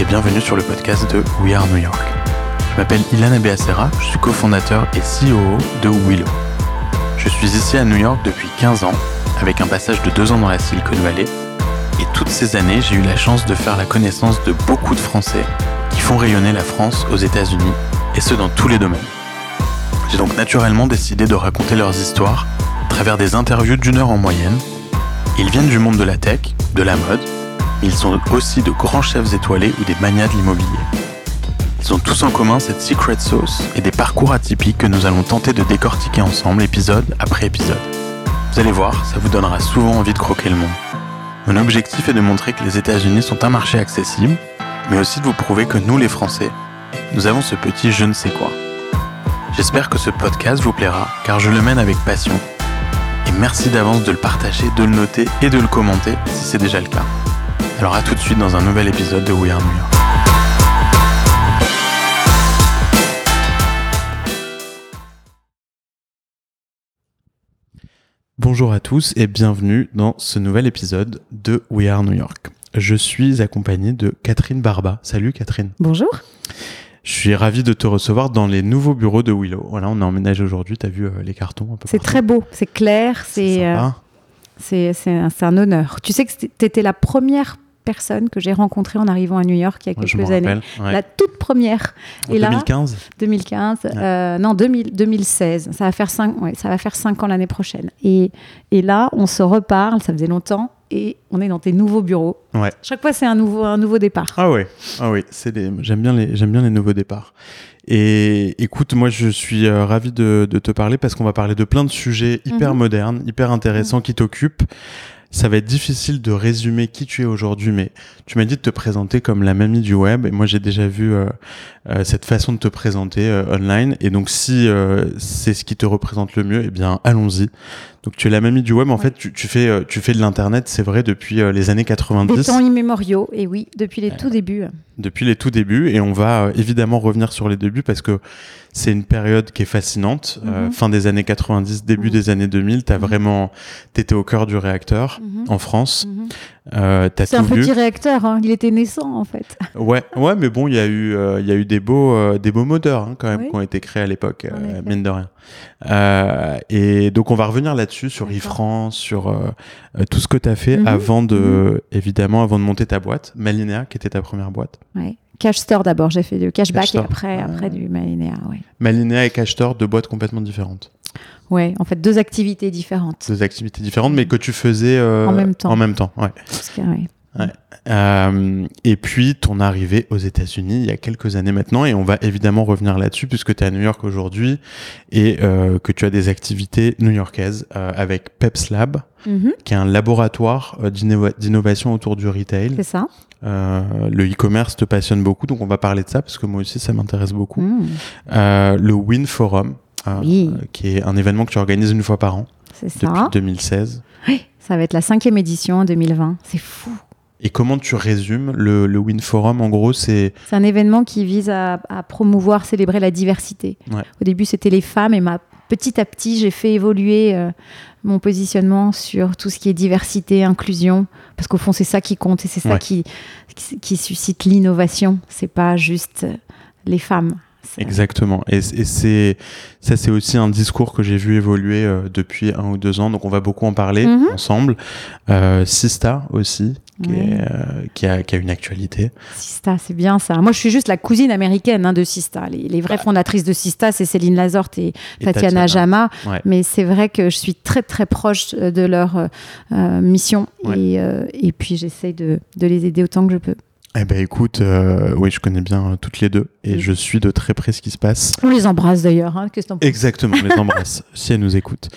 et bienvenue sur le podcast de We Are New York. Je m'appelle Ilan Beacera, je suis cofondateur et CEO de Willow. Je suis ici à New York depuis 15 ans, avec un passage de 2 ans dans la Silicon Valley, et toutes ces années j'ai eu la chance de faire la connaissance de beaucoup de Français qui font rayonner la France aux États-Unis, et ce dans tous les domaines. J'ai donc naturellement décidé de raconter leurs histoires à travers des interviews d'une heure en moyenne. Ils viennent du monde de la tech, de la mode, ils sont aussi de grands chefs étoilés ou des manias de l'immobilier. Ils ont tous en commun cette secret sauce et des parcours atypiques que nous allons tenter de décortiquer ensemble épisode après épisode. Vous allez voir, ça vous donnera souvent envie de croquer le monde. Mon objectif est de montrer que les États-Unis sont un marché accessible, mais aussi de vous prouver que nous les Français, nous avons ce petit je ne sais quoi. J'espère que ce podcast vous plaira car je le mène avec passion. Et merci d'avance de le partager, de le noter et de le commenter si c'est déjà le cas. Alors à tout de suite dans un nouvel épisode de We Are New York. Bonjour à tous et bienvenue dans ce nouvel épisode de We Are New York. Je suis accompagné de Catherine Barba. Salut Catherine. Bonjour. Je suis ravi de te recevoir dans les nouveaux bureaux de Willow. Voilà, on est emménagé aujourd'hui. Tu as vu euh, les cartons un peu C'est très beau, c'est clair, c'est euh, c'est un, un, honneur. Tu sais que tu étais la première personne que j'ai rencontrée en arrivant à New York il y a quelques années. La toute première. En Et 2015 là, 2015. Euh, non, 2000, 2016. Ça va faire cinq, ouais, ça va faire cinq ans l'année prochaine. Et, et là, on se reparle, ça faisait longtemps, et on est dans tes nouveaux bureaux. Ouais. Chaque fois, c'est un nouveau, un nouveau départ. Ah ouais, ah oui, j'aime bien les, j'aime bien les nouveaux départs. Et écoute, moi, je suis euh, ravi de, de, te parler parce qu'on va parler de plein de sujets hyper mhm. modernes, hyper intéressants qui t'occupent ça va être difficile de résumer qui tu es aujourd'hui, mais tu m'as dit de te présenter comme la mamie du web, et moi j'ai déjà vu euh, euh, cette façon de te présenter euh, online, et donc si c'est ce qui te représente le mieux, eh bien allons-y. Donc tu es la mamie du web, en fait tu, tu, fais, tu fais de l'internet, c'est vrai, depuis les années 90. Des temps immémoriaux, et oui, depuis les tout débuts. Depuis les tout débuts, et on va évidemment revenir sur les débuts parce que c'est une période qui est fascinante. Euh, mhm. fin des années 90, début mhm. des années 2000, t'as mhm. vraiment, t'étais au cœur du réacteur en France. Euh, c'est un petit réacteur, hein. il était naissant en fait. Ouais, ouais, mais bon, il y a eu, euh, y a eu des beaux, euh, des beaux moteurs hein, quand même qui ont été créés à l'époque, mine de rien. et donc on va revenir là-dessus sur e-France, sur tout ce que tu as fait avant de, évidemment, avant de monter ta boîte, Malinea, qui était ta première boîte. Ouais. Cash Store d'abord, j'ai fait du cashback et après, après du Malinea. Ouais. Malinea et Cash Store, deux boîtes complètement différentes. Ouais, en fait, deux activités différentes. Deux activités différentes, mais que tu faisais euh, en même temps. En même temps, ouais. ouais. Euh, et puis ton arrivée aux États-Unis il y a quelques années maintenant, et on va évidemment revenir là-dessus puisque tu es à New York aujourd'hui et euh, que tu as des activités new-yorkaises euh, avec Peps Lab, mm-hmm. qui est un laboratoire d'innovation autour du retail. C'est ça. Le e-commerce te passionne beaucoup, donc on va parler de ça parce que moi aussi ça m'intéresse beaucoup. Mm. le Win Forum, oui. qui est un événement que tu organises une fois par an depuis 2016. Oui, ça va être la cinquième édition en 2020. C'est fou. Et comment tu résumes le, le Win Forum? En gros, c'est... C'est un événement qui vise à, à promouvoir, célébrer la diversité. Au début, c'était les femmes et ma, petit à petit, j'ai fait évoluer euh, mon positionnement sur tout ce qui est diversité, inclusion, parce qu'au fond, c'est ça qui compte et c'est ça qui, qui, qui suscite l'innovation. C'est pas juste les femmes. Exactement. Et, c'est ça, c'est aussi un discours que j'ai vu évoluer euh, depuis un ou deux ans. Donc, on va beaucoup en parler mhm. ensemble. Euh, Sista aussi, qui, est, euh, qui, a, qui, a, une actualité. Sista, c'est bien ça. Moi, je suis juste la cousine américaine hein, de Sista. Les, vraies bah. fondatrices de Sista, c'est Céline Lazorte et, Tatiana, Jama. Mais c'est vrai que je suis très très proche de leur mission et, et puis j'essaie de, de les aider autant que je peux. Eh ben écoute, euh, oui, je connais bien euh, toutes les deux et je suis de très près ce qui se passe. On les embrasse d'ailleurs. Hein, Exactement, on les embrasse si elles nous écoutent.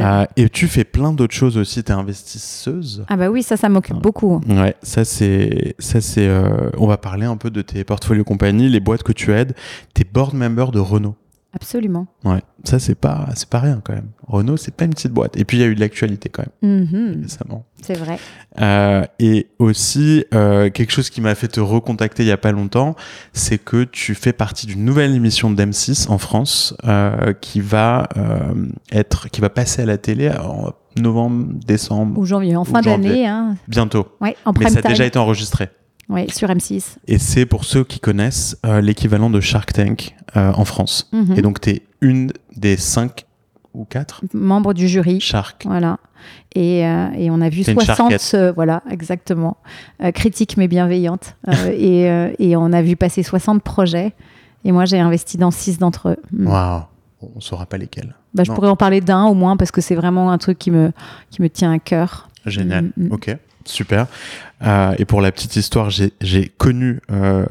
Euh, et tu fais plein d'autres choses aussi. Tu es investisseuse. Ah bah oui, ça, ça m'occupe beaucoup. Ouais, ça c'est, ça c'est. on va parler un peu de tes portfolios compagnies, les boîtes que tu aides. T'es board member de Renault. Absolument. Ouais, ça c'est pas c'est pas rien quand même. Renault c'est pas une petite boîte. Et puis il y a eu de l'actualité quand même mm-hmm. récemment. C'est vrai. Euh, et aussi euh, quelque chose qui m'a fait te recontacter il y a pas longtemps, c'est que tu fais partie d'une nouvelle émission d'M6 en France euh, qui va être qui va passer à la télé en novembre, décembre ou janvier, en fin d'année. Hein. Bientôt. Ouais, en Mais ça a déjà été enregistré. Oui, sur M6. Et c'est pour ceux qui connaissent l'équivalent de Shark Tank en France. Mhm. Et donc, tu es une des cinq ou quatre membres du jury. Shark. Voilà. Et, et on a vu 60, voilà, exactement, critiques mais bienveillantes. et, et on a vu passer 60 projets. Et moi, j'ai investi dans 6 d'entre eux. Mm. Waouh on ne saura pas lesquels. Bah, je pourrais en parler d'un au moins parce que c'est vraiment un truc qui me, qui me tient à cœur. Génial, mm, mm. ok, super. Euh, et pour la petite histoire, j'ai connu euh,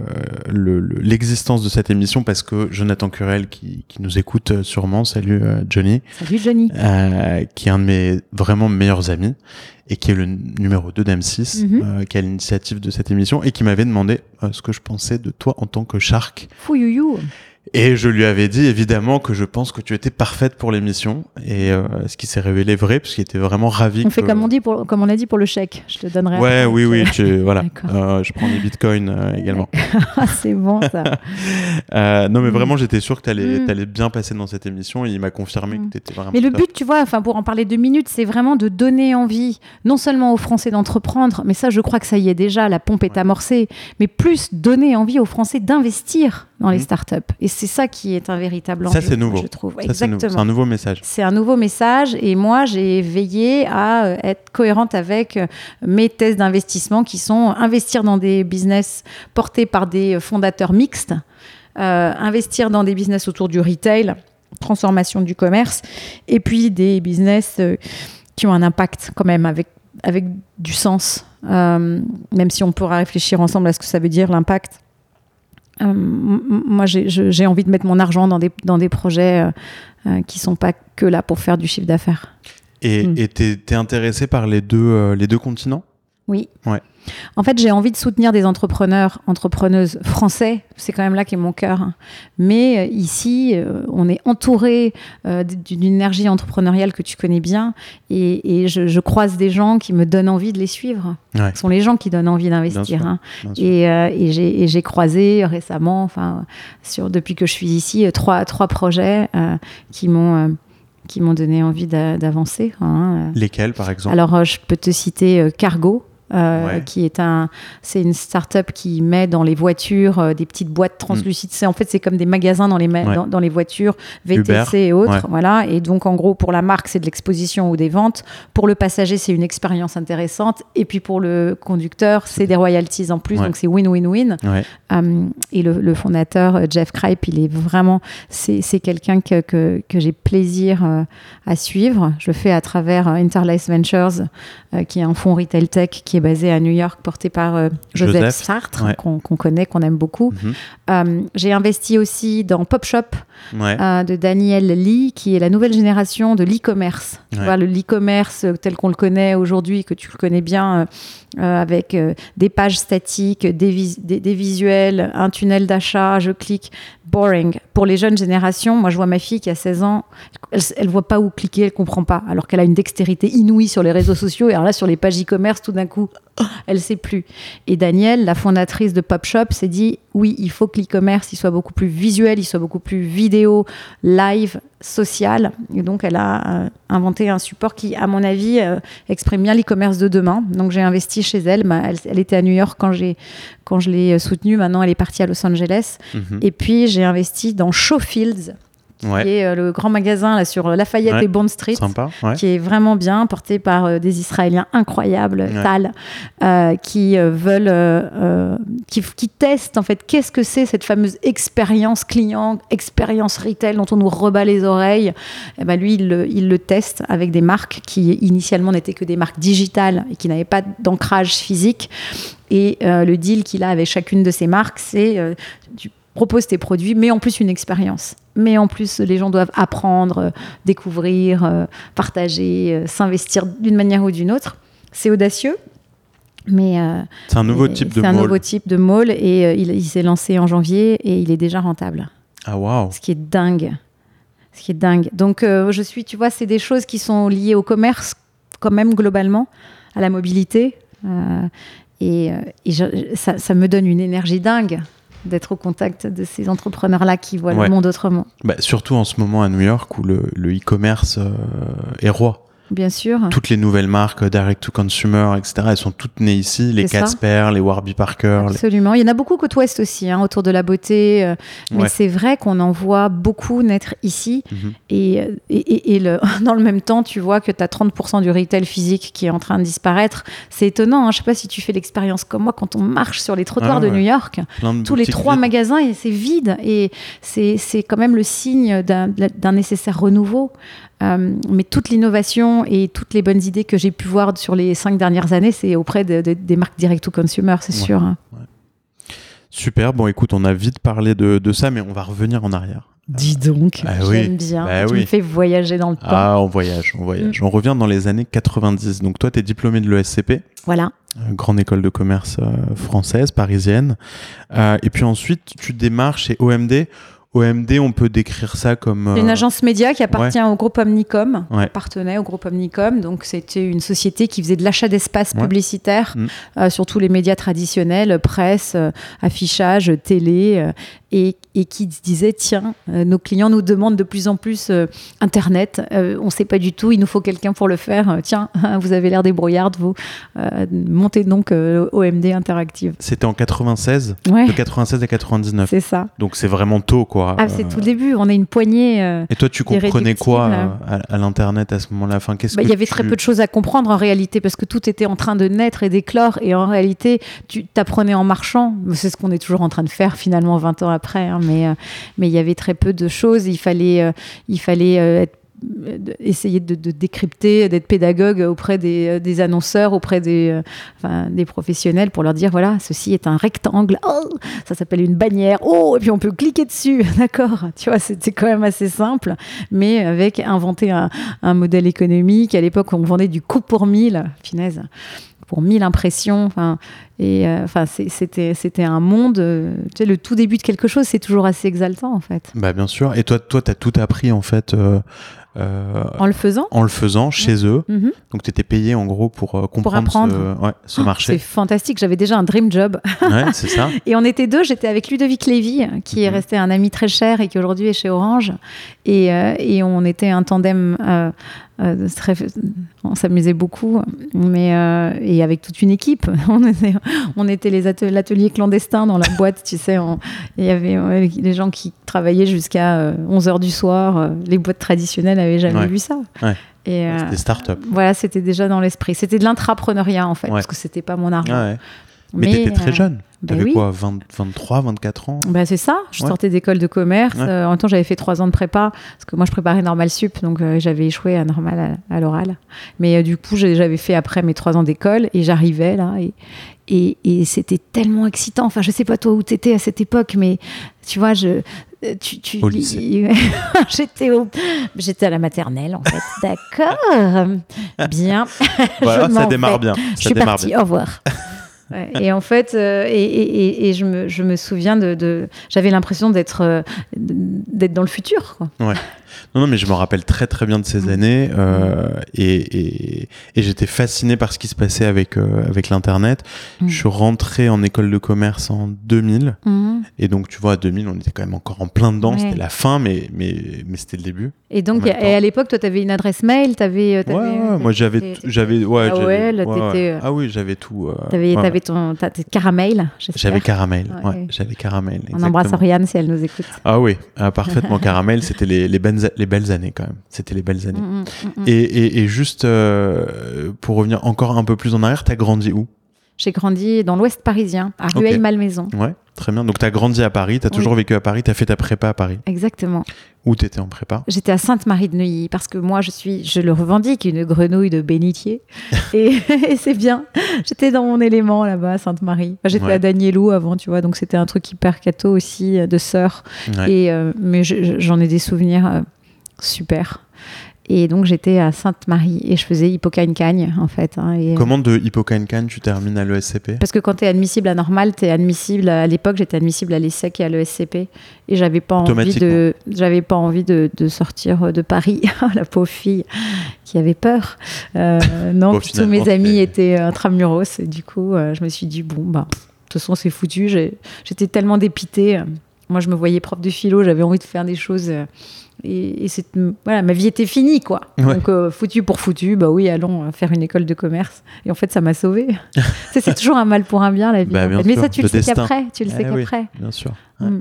l'existence de cette émission parce que Jonathan Curel, qui, qui nous écoute euh, sûrement, salut euh, Johnny. Salut Johnny. Euh, qui est un de mes vraiment meilleurs amis et qui est le numéro 2 d'M6, mm qui a l'initiative de cette émission et qui m'avait demandé ce que je pensais de toi en tant que Shark. Fouyouyou. Et je lui avais dit évidemment que je pense que tu étais parfaite pour l'émission et euh, ce qui s'est révélé vrai parce qu'il était vraiment ravi. On fait comme on dit pour, comme on a dit pour le chèque. Je te donnerai. Ouais, oui, oui, tu, voilà. Euh, je prends des bitcoins euh, également. Ah, c'est bon ça. non mais mm. vraiment j'étais sûr que tu allais, mm. allais, bien passer dans cette émission et il m'a confirmé que mm. tu étais vraiment. Mais le but, tu vois, enfin pour en parler deux minutes, c'est vraiment de donner envie non seulement aux Français d'entreprendre, mais ça je crois que ça y est déjà, la pompe est amorcée, mais plus donner envie aux Français d'investir dans les startups. Et c'est ça qui est un véritable enjeu. Ça, c'est nouveau. Je trouve. Exactement. C'est un nouveau message. C'est un nouveau message. Et moi, j'ai veillé à euh, être cohérente avec euh, mes thèses d'investissement qui sont investir dans des business portés par des fondateurs mixtes, euh, investir dans des business autour du retail, transformation du commerce, et puis des business qui ont un impact quand même avec, avec du sens. même si on pourra réfléchir ensemble à ce que ça veut dire l'impact euh, moi, j'ai envie de mettre mon argent dans des, dans des projets euh, euh, qui sont pas que là pour faire du chiffre d'affaires. Et hmm. tu es, intéressé par les deux, les deux continents? Oui. Ouais. En fait, j'ai envie de soutenir des entrepreneurs, entrepreneuses français. C'est quand même là qu'est mon cœur. Mais euh, ici, euh, on est entouré euh, d'une énergie entrepreneuriale que tu connais bien. Et, je, croise des gens qui me donnent envie de les suivre. Ce sont les gens qui donnent envie d'investir. Hein. Et, j'ai croisé récemment, enfin, sur, depuis que je suis ici, trois, trois projets qui m'ont qui m'ont donné envie d'avancer. Hein. Lesquels, par exemple? Alors, je peux te citer Cargo, euh, qui est un, c'est une start-up qui met dans les voitures euh, des petites boîtes translucides. Mm. C'est en fait c'est comme des magasins dans les dans, les voitures VTC et autres, voilà. Et donc en gros pour la marque c'est de l'exposition ou des ventes. Pour le passager c'est une expérience intéressante et puis pour le conducteur c'est des royalties en plus. Donc c'est win-win-win. Euh, et le, fondateur Jeff Kripe il est vraiment c'est, c'est quelqu'un que, que, que j'ai plaisir à suivre. Je fais à travers Interlace Ventures qui est un fonds retail tech qui est basé à New York, porté par euh, Joseph, Sartre, qu'on connaît, qu'on aime beaucoup. Mhm. Euh, j'ai investi aussi dans Pop Shop euh, de Daniel Lee, qui est la nouvelle génération de l'e-commerce. le e-commerce tel qu'on le connaît aujourd'hui, que tu le connais bien, avec des pages statiques, des, des visuels, un tunnel d'achat, je clique boring. Pour les jeunes générations, moi je vois ma fille qui a 16 ans, elle, ne voit pas où cliquer, elle comprend pas, alors qu'elle a une dextérité inouïe sur les réseaux sociaux et alors là sur les pages e-commerce, tout d'un coup, elle sait plus. Et Danielle, la fondatrice de Pop Shop, s'est dit oui, il faut que l'e-commerce il soit beaucoup plus visuel, il soit beaucoup plus vidéo, live, social. Et donc elle a euh, inventé un support qui, à mon avis, euh, exprime bien l'e-commerce de demain. Donc j'ai investi chez elle. elle, était à New York quand j'ai quand je l'ai soutenue. Maintenant, elle est partie à Los Angeles. Mhm. Et puis j'ai investi dans Showfields qui est euh, le grand magasin là, sur Lafayette et Bond Street, qui est vraiment bien, porté par euh, des Israéliens incroyables, Tal, euh, qui veulent, qui, qui, testent en fait qu'est-ce que c'est cette fameuse expérience client, expérience retail dont on nous rebat les oreilles. Et eh ben lui, il le, il le teste avec des marques qui initialement n'étaient que des marques digitales et qui n'avaient pas d'ancrage physique. Et le deal qu'il a avec chacune de ces marques, c'est du propose tes produits, mais en plus une expérience. Mais en plus, les gens doivent apprendre, euh, découvrir, euh, partager, euh, s'investir d'une manière ou d'une autre. C'est audacieux, mais c'est un nouveau type de C'est un nouveau type de mall et il, s'est lancé en janvier et il est déjà rentable. Ah waouh Ce qui est dingue. Ce qui est dingue. Donc je suis, tu vois, c'est des choses qui sont liées au commerce quand même globalement, à la mobilité. et, ça, ça, me donne une énergie dingue d'être au contact de ces entrepreneurs-là qui voient le monde autrement. Bah, surtout en ce moment à New York où le e-commerce euh, est roi. Bien sûr. Toutes les nouvelles marques, direct to consumer, etc., elles sont toutes nées ici. Les Casper, les Warby Parker. Absolument. Il y en a beaucoup côte ouest aussi, hein, autour de la beauté. mais c'est vrai qu'on en voit beaucoup naître ici. Mhm. Et, et, le, dans le même temps, tu vois que tu as 30% du retail physique qui est en train de disparaître. C'est étonnant. Hein. Je sais pas si tu fais l'expérience comme moi quand on marche sur les trottoirs de New York. Tous les trois magasins, c'est vide. Et c'est quand même le signe d'un nécessaire renouveau. Euh, mais toute l'innovation et toutes les bonnes idées que j'ai pu voir sur les cinq dernières années, c'est auprès des marques direct-to-consumer, c'est sûr. Hein. Super, bon écoute, on a vite parlé de, ça, mais on va revenir en arrière. Dis donc, bah j'aime bien. Bah tu me fais voyager dans le temps. Ah, on voyage, on voyage. Mm. On revient dans les années 90. Donc toi, tu es diplômé de l'ESCP. Voilà. Euh, grande école de commerce euh, française, parisienne. et puis ensuite, tu démarres chez OMD OMD, on peut décrire ça comme une euh, agence média qui appartient au groupe Omnicom, appartenait au groupe Omnicom. Donc c'était une société qui faisait de l'achat d'espace publicitaire mm. euh, sur tous les médias traditionnels, presse, euh, affichage, télé, et, qui disait tiens, nos clients nous demandent de plus en plus Internet, on ne sait pas du tout, il nous faut quelqu'un pour le faire. tiens, vous avez l'air débrouillarde, vous montez donc OMD Interactive. C'était en 96, de 96 à 99. C'est ça. Donc c'est vraiment tôt quoi. Ah, c'est tout le début. On est une poignée. Euh, et toi, tu comprenais quoi euh, à, l'internet à ce moment-là? Enfin, bah, Il y avait très peu de choses à comprendre en réalité parce que tout était en train de naître et d'éclore. Et en réalité, tu t'apprenais en marchant. C'est ce qu'on est toujours en train de faire finalement 20 ans après. Hein, mais euh, mais il y avait très peu de choses. Il fallait il fallait être essayer de, décrypter, d'être pédagogue auprès des, euh, annonceurs, auprès des, euh, des professionnels pour leur dire voilà, ceci est un rectangle, oh, ça s'appelle une bannière, oh, et puis on peut cliquer dessus, d'accord? Tu vois, c'était quand même assez simple, mais avec inventer un, modèle économique. À l'époque, on vendait du coup pour mille, finesse pour mille impressions. Enfin, et euh, enfin, c'était c'était un monde. tu sais, le tout début de quelque chose, c'est toujours assez exaltant en fait. Bah bien sûr. Et toi, toi, as tout appris en fait. Euh, en le faisant En le faisant chez eux. Mhm. Donc tu étais payé en gros pour euh, comprendre ce, oh, marché. C'est fantastique, j'avais déjà un dream job. Ouais, c'est ça. et on était deux, j'étais avec Ludovic Lévy, qui est mhm. resté un ami très cher et qui aujourd'hui est chez Orange. Et, euh, et, on était un tandem très, on s'amusait beaucoup, mais et avec toute une équipe. On était, on était les l'atelier clandestin dans la boîte, tu sais. Il y avait les gens qui travaillaient jusqu'à 11h du soir, les boîtes traditionnelles n'avais jamais vu ça. Et euh, c'était start-up. Voilà, c'était déjà dans l'esprit. C'était de l'intrapreneuriat en fait, parce que c'était pas mon argent. Mais, tu étais très euh, jeune. Bah T'avais quoi, 23, 24 ans bah, C'est ça. Je sortais d'école de commerce. Euh, en même temps, j'avais fait trois ans de prépa, parce que moi, je préparais Normal Sup, donc j'avais échoué à Normal à, l'oral. Mais du coup, j'avais fait après mes trois ans d'école, et j'arrivais là, et, et, et c'était tellement excitant. Enfin, je sais pas toi où tu étais à cette époque, mais tu vois, je, tu, tu au lycée. j'étais au... j'étais à la maternelle en fait. D'accord. Bien. Voilà, ça démarre bien. Ça je suis démarre partie. Au revoir. et en fait, euh, et, et, et je, me, je, me, souviens de, de j'avais l'impression d'être euh, d'être dans le futur. Quoi. Ouais. Non, non, mais je me rappelle très très bien de ces années euh, et, j'étais fasciné par ce qui se passait avec, avec l'Internet. Mm. Je suis rentré en école de commerce en 2000 mm. et donc tu vois, à 2000, on était quand même encore en plein dedans. C'était la fin, mais, mais, mais c'était le début. Et donc, et à l'époque, toi, tu avais une adresse mail avais, euh, Ouais, moi j'avais. j'avais ouais, ah, ouais, ouais, ah oui, j'avais tout. tu avais, avais, ton caramel J'avais caramel, ouais, j'avais caramel. On embrasse Oriane si elle nous écoute. Ah oui, parfaitement caramel. C'était les, les, les belles années quand même. C'était les belles années. Mm, mm, mm, et, et, juste euh, pour revenir encore un peu plus en arrière, t'as grandi où? J'ai grandi dans l'ouest parisien, à Rueil-Malmaison. Ouais, très bien. Donc t'as grandi à Paris, t'as toujours vécu à Paris, t'as fait ta prépa à Paris. Exactement. Où t'étais en prépa J'étais à Sainte-Marie de Neuilly parce que moi je suis, je le revendique, une grenouille de bénitier. et, c'est bien. J'étais dans mon élément là-bas à Sainte-Marie. j'étais à Danielou avant, tu vois, donc c'était un truc hyper cato aussi de sœur. Et euh, mais j'en ai des souvenirs euh, super. Et donc j'étais à Sainte-Marie et je faisais Hippocagne-Cagne en fait. Hein, et, euh, Comment de Hippocagne-Cagne tu termines à l'ESCP Parce que quand tu es admissible à Normal, tu es admissible, à l'époque j'étais admissible à l'ESSEC et à l'ESCP et j'avais pas envie de j'avais pas envie de, de, sortir de Paris, la pauvre fille qui avait peur. Euh, non, tous mes amis étaient intramuros et du coup euh, je me suis dit bon bah de toute façon c'est foutu, j'étais tellement dépitée. Moi je me voyais prof de philo, j'avais envie de faire des choses et, c'est voilà, ma vie était finie, quoi. Donc, euh, foutu pour foutu, bah oui, allons faire une école de commerce. Et en fait, ça m'a sauvé. c'est toujours un mal pour un bien, la vie. Bah, Mais ça, tu le, sais qu'après. Tu le sais eh qu'après. bien sûr. Mm.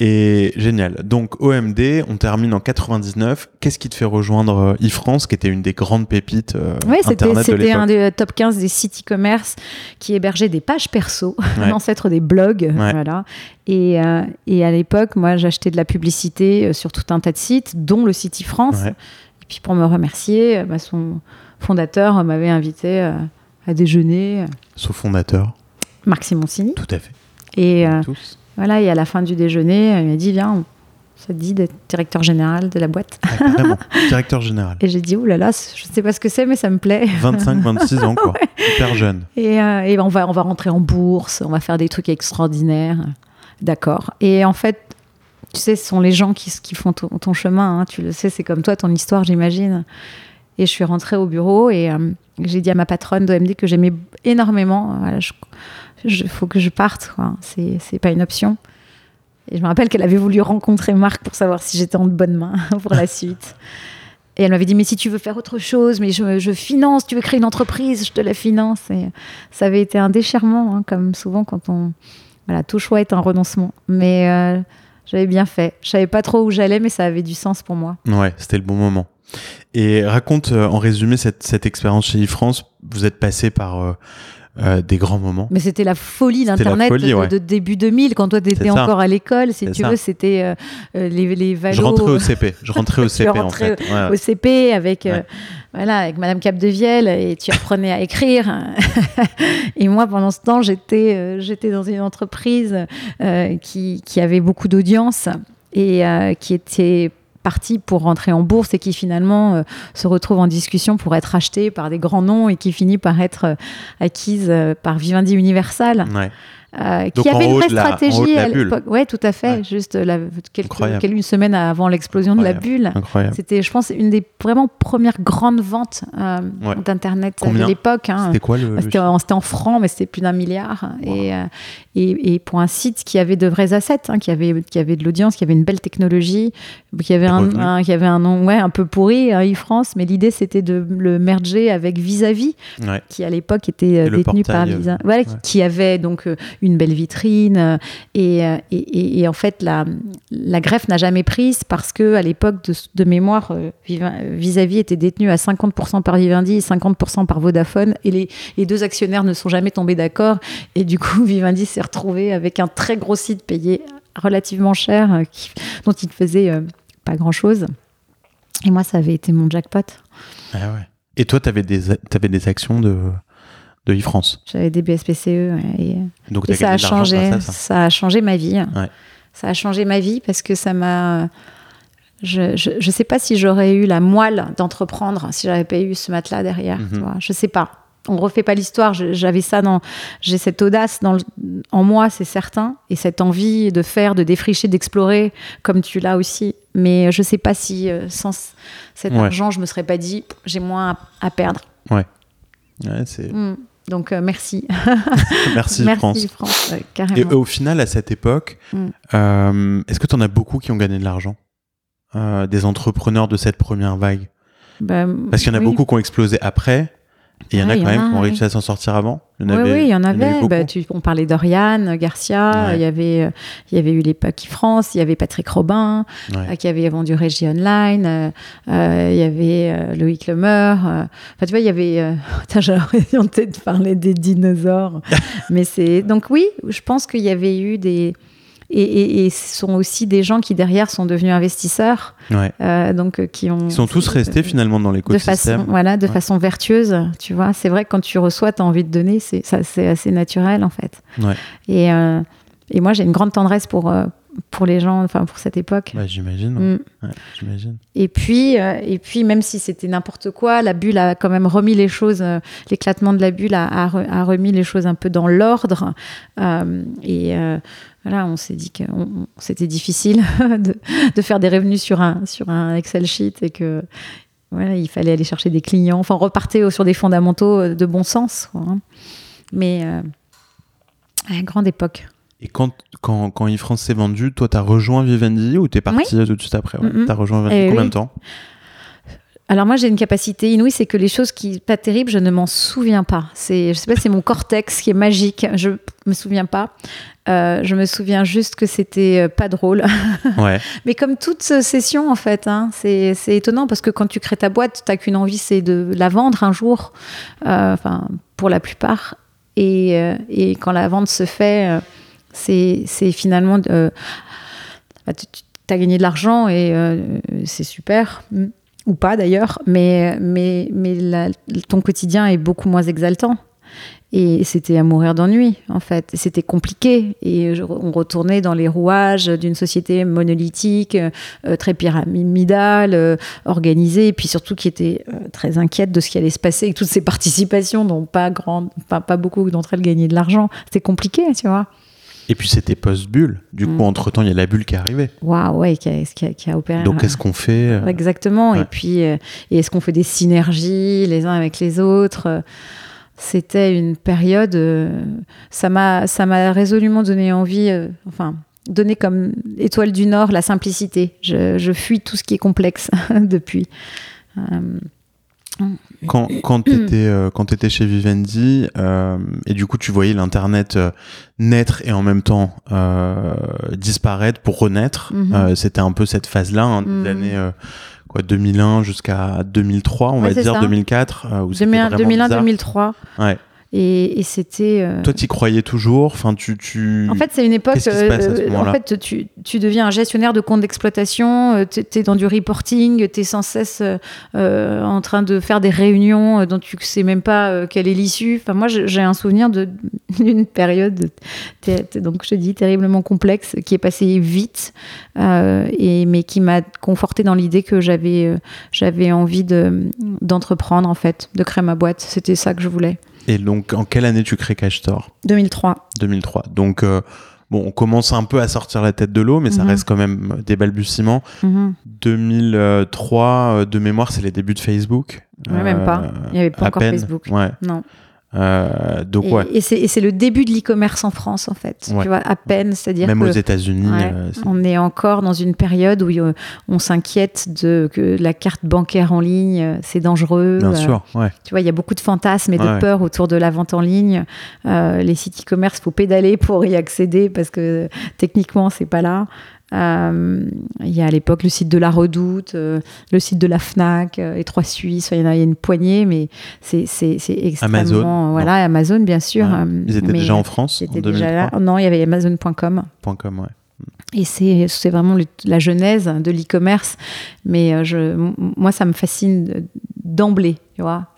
Et génial. Donc OMD, on termine en 99. Qu'est-ce qui te fait rejoindre e-France, qui était une des grandes pépites euh, Oui, c'était un des top 15 des sites e-commerce qui hébergeait des pages perso, l'ancêtre des blogs. Voilà. Et, euh, et à l'époque, moi, j'achetais de la publicité euh, sur tout un tas de sites, dont le site e-France. Et puis pour me remercier, bah, son fondateur m'avait invité à déjeuner. Son fondateur Marc Simoncini. Tout à fait. Et, Tous. Voilà, et à la fin du déjeuner, il m'a dit Viens, ça te dit d'être directeur général de la boîte ah, directeur général. Et j'ai dit Ouh là là, je ne sais pas ce que c'est, mais ça me plaît. 25, 26 ans, quoi. Hyper jeune. Et, euh, et, on, va, on va rentrer en bourse, on va faire des trucs extraordinaires. D'accord. Et en fait, tu sais, ce sont les gens qui, qui font ton, chemin. Hein. Tu le sais, c'est comme toi, ton histoire, j'imagine. Et je suis rentrée au bureau et euh, j'ai dit à ma patronne d'OMD que j'aimais énormément. Voilà, je, il faut que je parte. C'est, c'est pas une option. Et je me rappelle qu'elle avait voulu rencontrer Marc pour savoir si j'étais en bonne main pour la suite. Et elle m'avait dit, mais si tu veux faire autre chose, mais je, je, finance, tu veux créer une entreprise, je te la finance. Et ça avait été un déchirement, hein, comme souvent quand on... Voilà, tout choix est un renoncement. Mais euh, j'avais bien fait. Je savais pas trop où j'allais, mais ça avait du sens pour moi. Ouais, c'était le bon moment. Et raconte euh, en résumé cette, cette expérience chez e-France. Vous êtes passé par... Euh, euh, des grands moments. Mais c'était la folie d'Internet de, début 2000, quand toi, tu étais encore à l'école, si tu veux, c'était euh, euh, les, les Je rentrais au CP, je rentrais au CP en fait. Au CP avec, voilà, avec Madame Capdevielle et tu apprenais à écrire. et moi, pendant ce temps, j'étais j'étais dans une entreprise qui, qui avait beaucoup d'audience et qui était parti pour rentrer en bourse et qui finalement euh, se retrouve en discussion pour être acheté par des grands noms et qui finit par être euh, acquise euh, par Vivendi Universal. Euh, qui avait une vraie stratégie à l'époque. Ouais, tout à fait. Juste la, quelques, une semaine avant l'explosion de la bulle. C'était, je pense, une des vraiment premières grandes ventes euh, d'internet de l'époque. Hein. C'était quoi le, bah, c'était, en, francs, mais c'était plus d'un milliard. Euh, et, et, pour un site qui avait de vrais assets, hein, qui avait qui avait de l'audience, qui avait une belle technologie, qui avait un, qui avait un nom ouais un peu pourri, hein, e-France, mais l'idée c'était de le merger avec Vis-à-vis, qui à l'époque était détenu par Visa, voilà, qui avait donc une belle vitrine. Euh, euh, et, et, en fait, la, la greffe n'a jamais prise parce que à l'époque de, de, mémoire, euh, vis-à-vis était détenu à 50% par Vivendi et 50% par Vodafone. Et les, deux actionnaires ne sont jamais tombés d'accord. Et du coup, Vivendi s'est retrouvé avec un très gros site payé relativement cher, dont il ne faisait pas grand-chose. Et moi, ça avait été mon jackpot. Ah. Et toi, tu avais, avais, des actions de, de e-France. J'avais des BSPCE et, Donc ça a changé, ça. a changé ma vie. Ça a changé ma vie parce que ça m'a. Je ne sais pas si j'aurais eu la moelle d'entreprendre si j'avais pas eu ce matelas derrière. Je mhm. ne Je sais pas. On refait pas l'histoire. J'avais ça dans. J'ai cette audace dans en moi, c'est certain, et cette envie de faire, de défricher, d'explorer, comme tu l'as aussi. Mais je sais pas si euh, sans cet argent, je me serais pas dit j'ai moins à, perdre. Ouais. ouais c'est. Mm. Donc euh, merci. merci, merci France. Et au final, à cette époque, mm. euh, est-ce que tu en as beaucoup qui ont gagné de l'argent euh, Des entrepreneurs de cette première vague? Bah, Parce qu'il y en a beaucoup qui ont explosé après. Il y en a quand même qui ont réussi à s'en sortir avant. oui, oui, il y en avait. Bah, tu, on parlait d'Oriane Garcia, il, y avait, il y avait eu les Paki France, il y avait Patrick Robin, qui avait vendu Régie Online, euh, il y avait euh, Loïc Lemeur. Enfin, tu vois, il y avait. J'aurais de parler des dinosaures. Mais c'est. Donc, oui, je pense qu'il y avait eu des et, ce sont aussi des gens qui derrière sont devenus investisseurs, euh, donc euh, qui ont. Ils sont tous restés finalement dans l'écosystème. De façon, voilà, de façon vertueuse, tu vois. C'est vrai que quand tu reçois, tu as envie de donner, c'est c'est assez naturel en fait. Et, euh, et moi, j'ai une grande tendresse pour pour les gens, enfin pour cette époque. j'imagine. Mm. j'imagine. Et puis, et puis même si c'était n'importe quoi, la bulle a quand même remis les choses, l'éclatement de la bulle a, a, remis les choses un peu dans l'ordre. et voilà, on s'est dit que c'était difficile de, faire des revenus sur un, sur un Excel sheet et que voilà, il fallait aller chercher des clients. Enfin, repartir sur des fondamentaux de bon sens. Hein. Mais euh, grande époque. Et quand, quand, quand e-France s'est vendu, toi, tu as rejoint Vivendi ou tu es parti tout de suite après Tu as rejoint Vivendi eh combien de temps? Alors moi j'ai une capacité inouïe, c'est que les choses qui pas terribles, je ne m'en souviens pas. C'est, je sais pas, c'est mon cortex qui est magique. Je me souviens pas. Euh, je me souviens juste que c'était euh, pas drôle. Ouais. Mais comme toute session en fait, hein, c'est, c'est étonnant parce que quand tu crées ta boîte, t'as qu'une envie, c'est de la vendre un jour. Euh, enfin pour la plupart. Et, et, quand la vente se fait, c'est, finalement bah, tu as gagné de l'argent et c'est super ou pas d'ailleurs, mais, mais, mais ton quotidien est beaucoup moins exaltant. Et c'était à mourir d'ennui, en fait. C'était compliqué. Et on retournait dans les rouages d'une société monolithique, euh, très pyramidale, euh, organisée, et puis surtout qui était euh, très inquiète de ce qui allait se passer avec toutes ces participations, dont pas, grand, pas, pas beaucoup d'entre elles gagnaient de l'argent. C'était compliqué, tu vois. Et puis c'était post-bulle. Du coup, mm. entre-temps, il y a la bulle qui est arrivée. Waouh, ouais, qui a, qui, a, opéré. Donc, qu'est-ce qu'on fait euh, Exactement. Et puis, euh, est-ce qu'on fait des synergies les uns avec les autres C'était une période. Euh, ça m'a, ça m'a résolument donné envie. enfin, donné comme étoile du Nord la simplicité. Je, je fuis tout ce qui est complexe depuis. Quand, quand tu étais, euh, étais, chez Vivendi, euh, et du coup tu voyais l'Internet euh, naître et en même temps disparaître pour renaître, mhm. c'était un peu cette phase-là, hein, des mhm. années quoi, 2001 jusqu'à 2003, on va dire, 2004. 2001-2003. Ouais. Et, c'était. Euh, Toi, tu croyais toujours enfin, tu, tu... En fait, c'est une époque. Euh, en fait, tu, tu, deviens un gestionnaire de compte d'exploitation, euh, tu es dans du reporting, tu es sans cesse en train de faire des réunions dont tu ne sais même pas quelle est l'issue. Enfin, moi, j'ai un souvenir d'une période, donc je te dis, terriblement complexe, qui est passée vite, et, mais qui m'a conforté dans l'idée que j'avais j'avais envie d'entreprendre, en fait, de créer ma boîte. C'était ça que je voulais. Et donc, en quelle année tu crées Cash Store? 2003. 2003. Donc, euh, bon, on commence un peu à sortir la tête de l'eau, mais ça mhm. reste quand même des balbutiements. 2003, mhm. euh, de mémoire, c'est les débuts de Facebook. Ouais, même pas. Il n'y avait pas encore Facebook. Ouais. Non. Euh, donc et, ouais. Et c'est le début de l'e-commerce en France en fait. Tu vois, à peine, c'est-à-dire même aux États-Unis. Euh, on est encore dans une période où euh, on s'inquiète de que la carte bancaire en ligne, c'est dangereux. Bien sûr, ouais. Tu vois, il y a beaucoup de fantasmes et de peurs autour de la vente en ligne. les sites e-commerce, faut pédaler pour y accéder parce que techniquement, c'est pas là. Euh, il y a à l'époque le site de la Redoute, euh, le site de la Fnac, et 3 Suisses. Il y en a, une poignée, mais c'est extrêmement. Amazon. Voilà, Amazon, bien sûr. Ils étaient déjà en France en 2003. Non, il y avait Amazon.com. .com, ouais. Et c'est vraiment la genèse de l'e-commerce. Mais euh, je, moi, ça me fascine d'emblée, tu vois.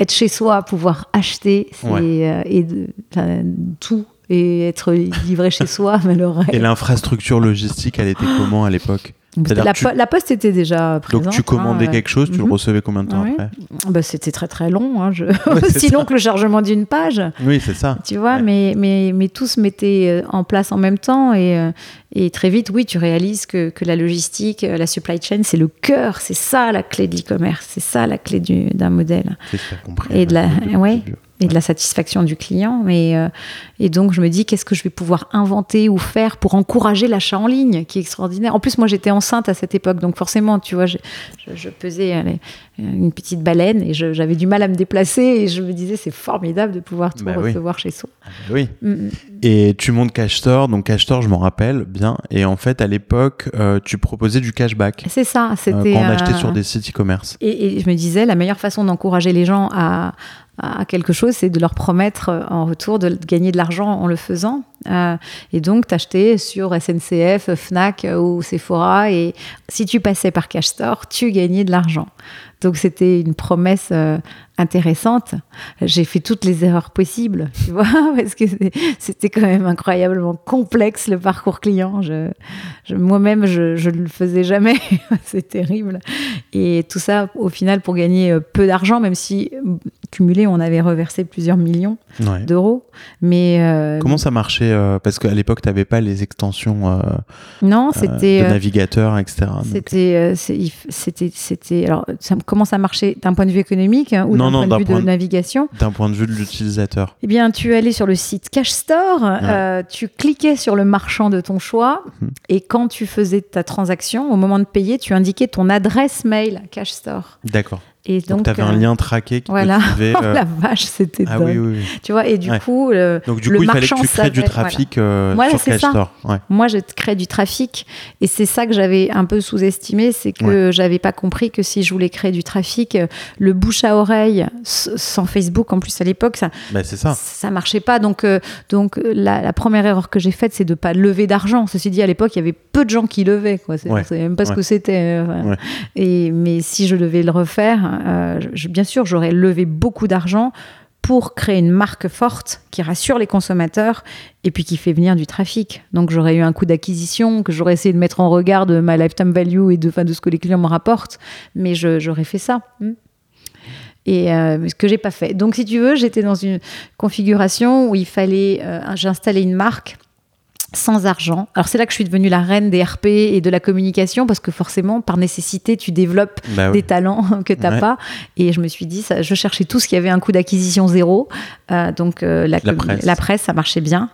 Être chez soi, pouvoir acheter, et tout et être livré chez soi. Mais Et l'infrastructure logistique, elle était comment à l'époque la, poste était déjà présente. Donc tu commandais hein, quelque chose, tu le mhm. recevais combien de temps après bah, C'était très très long, hein, je... aussi long que le chargement d'une page. Oui, c'est ça. Tu vois, mais, mais, mais tout se mettait euh, en place en même temps et, euh, et très vite, oui, tu réalises que, que la logistique, euh, la supply chain, c'est le cœur, c'est ça la clé de l'e-commerce, c'est ça la clé d'un modèle. C'est compris. Et de la, ouais et de la satisfaction du client. Mais, euh, et donc, je me dis, qu'est-ce que je vais pouvoir inventer ou faire pour encourager l'achat en ligne, qui est extraordinaire. En plus, moi, j'étais enceinte à cette époque, donc forcément, tu vois, je, je, pesais une petite baleine et j'avais du mal à me déplacer. Et je me disais, c'est formidable de pouvoir tout bah recevoir chez soi. Ah bah oui. Mm, mm. Et tu montes Cash Store. Donc, Cash Store, je m'en rappelle bien. Et en fait, à l'époque, euh, tu proposais du cashback. C'est ça. Euh, c'était. quand on achetait sur des sites e-commerce. Et, et je me disais, la meilleure façon d'encourager les gens à à quelque chose, c'est de leur promettre euh, en retour de gagner de l'argent en le faisant. Euh, et donc, t'acheter sur SNCF, Fnac ou Sephora. Et si tu passais par Cash Store, tu gagnais de l'argent. Donc, c'était une promesse euh, intéressante. J'ai fait toutes les erreurs possibles, tu vois, parce que c'était quand même incroyablement complexe le parcours client. Moi-même, je ne le faisais jamais. C'est terrible. Et tout ça, au final, pour gagner euh, peu d'argent, même si cumulé, on avait reversé plusieurs millions d'euros. Mais comment ça marchait euh, parce qu'à l'époque, tu n'avais pas les extensions euh, non, c'était, de navigateur, etc. C'était, c'était, c'était. Alors, ça, comment ça marchait d'un point de vue économique hein, ou d'un point de vue de navigation? D'un point de vue de l'utilisateur. Eh bien, tu allais sur le site Cash Store, tu cliquais sur le marchand de ton choix, mhm. et quand tu faisais ta transaction, au moment de payer, tu indiquais ton adresse mail Cash Store. D'accord. Et donc, tu avais un euh, lien traqué qui voilà. te oh, la vache, c'était ah, oui, oui, Tu vois, et du coup, le, donc, du coup, il fallait que tu crées du trafic euh, sur Cash Store. Moi, je crée du trafic. Et c'est ça que j'avais un peu sous-estimé, c'est que j'avais pas compris que si je voulais créer du trafic, euh, le bouche à oreille sans Facebook, en plus à l'époque, ça, bah, ça. ça marchait pas. Donc, donc la, première erreur que j'ai faite, c'est de pas lever d'argent. Ceci dit, à l'époque, il y avait peu de gens qui levaient. Quoi. C'est, même pas ce que c'était. Et, mais si je devais le refaire, euh, bien sûr, j'aurais levé beaucoup d'argent pour créer une marque forte qui rassure les consommateurs et puis qui fait venir du trafic. Donc j'aurais eu un coût d'acquisition que j'aurais essayé de mettre en regard de ma lifetime value et de, ce que les clients me rapportent, mais j'aurais fait ça. Hmm. Et euh, ce que j'ai pas fait. Donc si tu veux, j'étais dans une configuration où il fallait, euh, j'installais une marque sans argent. Alors c'est là que je suis devenue la reine des RP et de la communication parce que forcément par nécessité tu développes bah des talents que tu n'as pas. Et je me suis dit ça, je cherchais tout ce qui avait un coût d'acquisition zéro. Euh, donc euh, la, la, presse. ça marchait bien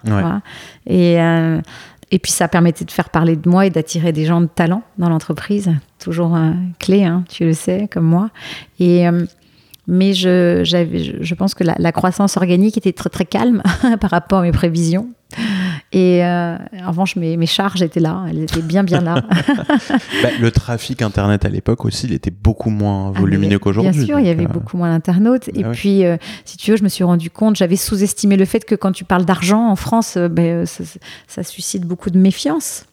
et euh, et puis ça permettait de faire parler de moi et d'attirer des gens de talent dans l'entreprise. Toujours clé hein, tu le sais comme moi. Et mais je, je pense que la, la, croissance organique était très très calme par rapport à mes prévisions. Et euh, en revanche, mes, mes, charges étaient là, elles étaient bien bien là. Bah, le trafic Internet à l'époque aussi, il était beaucoup moins ah, volumineux qu'aujourd'hui. Bien sûr, il y avait euh, beaucoup moins d'internautes. et bah puis, euh, si tu veux, je me suis rendu compte, j'avais sous-estimé le fait que quand tu parles d'argent en France, ben, ça, ça, suscite beaucoup de méfiance.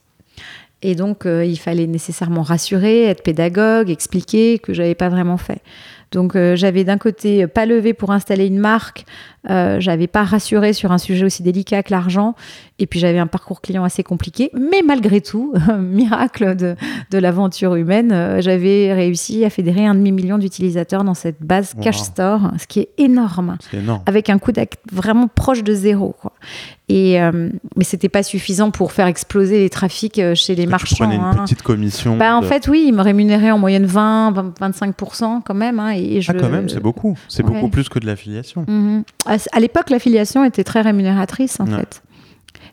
Et donc, il fallait nécessairement rassurer, être pédagogue, expliquer que j'avais pas vraiment fait. Donc j'avais d'un côté pas levé pour installer une marque, euh, j'avais pas rassuré sur un sujet aussi délicat que l'argent. Et puis j'avais un parcours client assez compliqué. Mais malgré tout, miracle de, de l'aventure humaine, euh, j'avais réussi à fédérer un demi-million d'utilisateurs dans cette base Cash Store, ce qui est énorme. énorme. Avec un coût d'acte vraiment proche de zéro. Quoi. Et, euh, mais c'était pas suffisant pour faire exploser les trafics euh, chez les marchands. Tu une hein. petite commission. Bah, En fait, oui, ils me rémunéraient en moyenne 20, 25% quand même. Hein, et je... Ah, quand même, c'est beaucoup. C'est beaucoup plus que de l'affiliation. Mhm à l'époque, l'affiliation était très rémunératrice, en fait.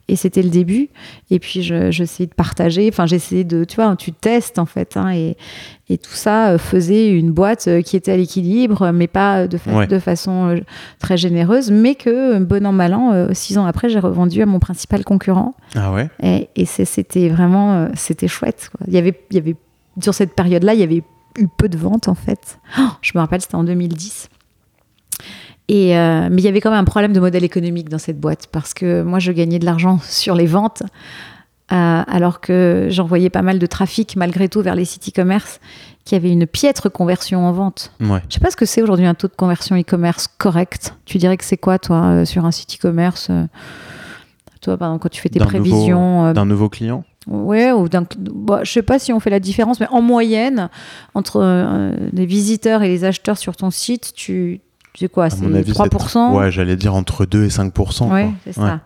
Et c'était le début. Et puis, j'essayais de partager. Enfin, j'essayais de, tu vois, tu testes, en fait. Hein, et, et, tout ça euh, faisait une boîte euh, qui était à l'équilibre, mais pas de, de façon euh, très généreuse. Mais que, bon an, mal an, six ans après, j'ai revendu à mon principal concurrent. Ah ouais? Et, et c'était vraiment, c'était chouette. Il, y avait, il y avait, sur cette période-là, il y avait eu peu de ventes, en fait. Oh, je me rappelle, c'était en 2010. Et, euh, mais il y avait quand même un problème de modèle économique dans cette boîte parce que moi, je gagnais de l'argent sur les ventes euh, alors que j'envoyais pas mal de trafic malgré tout vers les sites e-commerce qui avaient une piètre conversion en vente. Ouais. Je sais pas ce que c'est aujourd'hui un taux de conversion e-commerce correct. Tu dirais que c'est quoi, toi, euh, sur un site e-commerce Toi, par exemple, quand tu fais tes prévisions. D'un nouveau client? Ouais, ou d'un. Bah, je sais pas si on fait la différence, mais en moyenne, entre les visiteurs et les acheteurs sur ton site, tu c'est quoi C'est 3% Ouais, j'allais dire entre 2 et 5%. Ouais, c'est ça.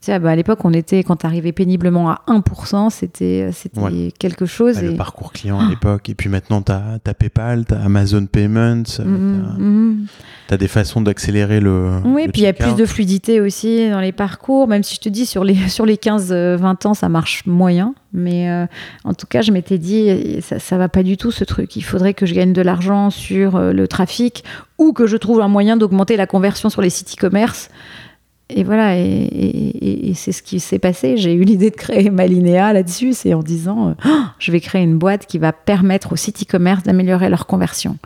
Tu sais, bah, à l'époque, on était, quand tu arrivais péniblement à 1%, c'était c'était quelque chose. Bah, Le parcours client à l'époque. Et puis maintenant, tu as, PayPal, tu as Amazon Payments, mm-hmm, tu as, mm-hmm. des façons d'accélérer le. Oui, puis il y a plus de fluidité aussi dans les parcours, même si je te dis, sur les, sur les 15-20 euh, ans, ça marche moyen. Mais euh, en tout cas, je m'étais dit, ça, ça va pas du tout ce truc. Il faudrait que je gagne de l'argent sur euh, le trafic ou que je trouve un moyen d'augmenter la conversion sur les sites e-commerce et voilà, et, c'est ce qui s'est passé. J'ai eu l'idée de créer Malinéa là-dessus, c'est en disant, euh, oh, je vais créer une boîte qui va permettre aux sites e-commerce d'améliorer leur conversion.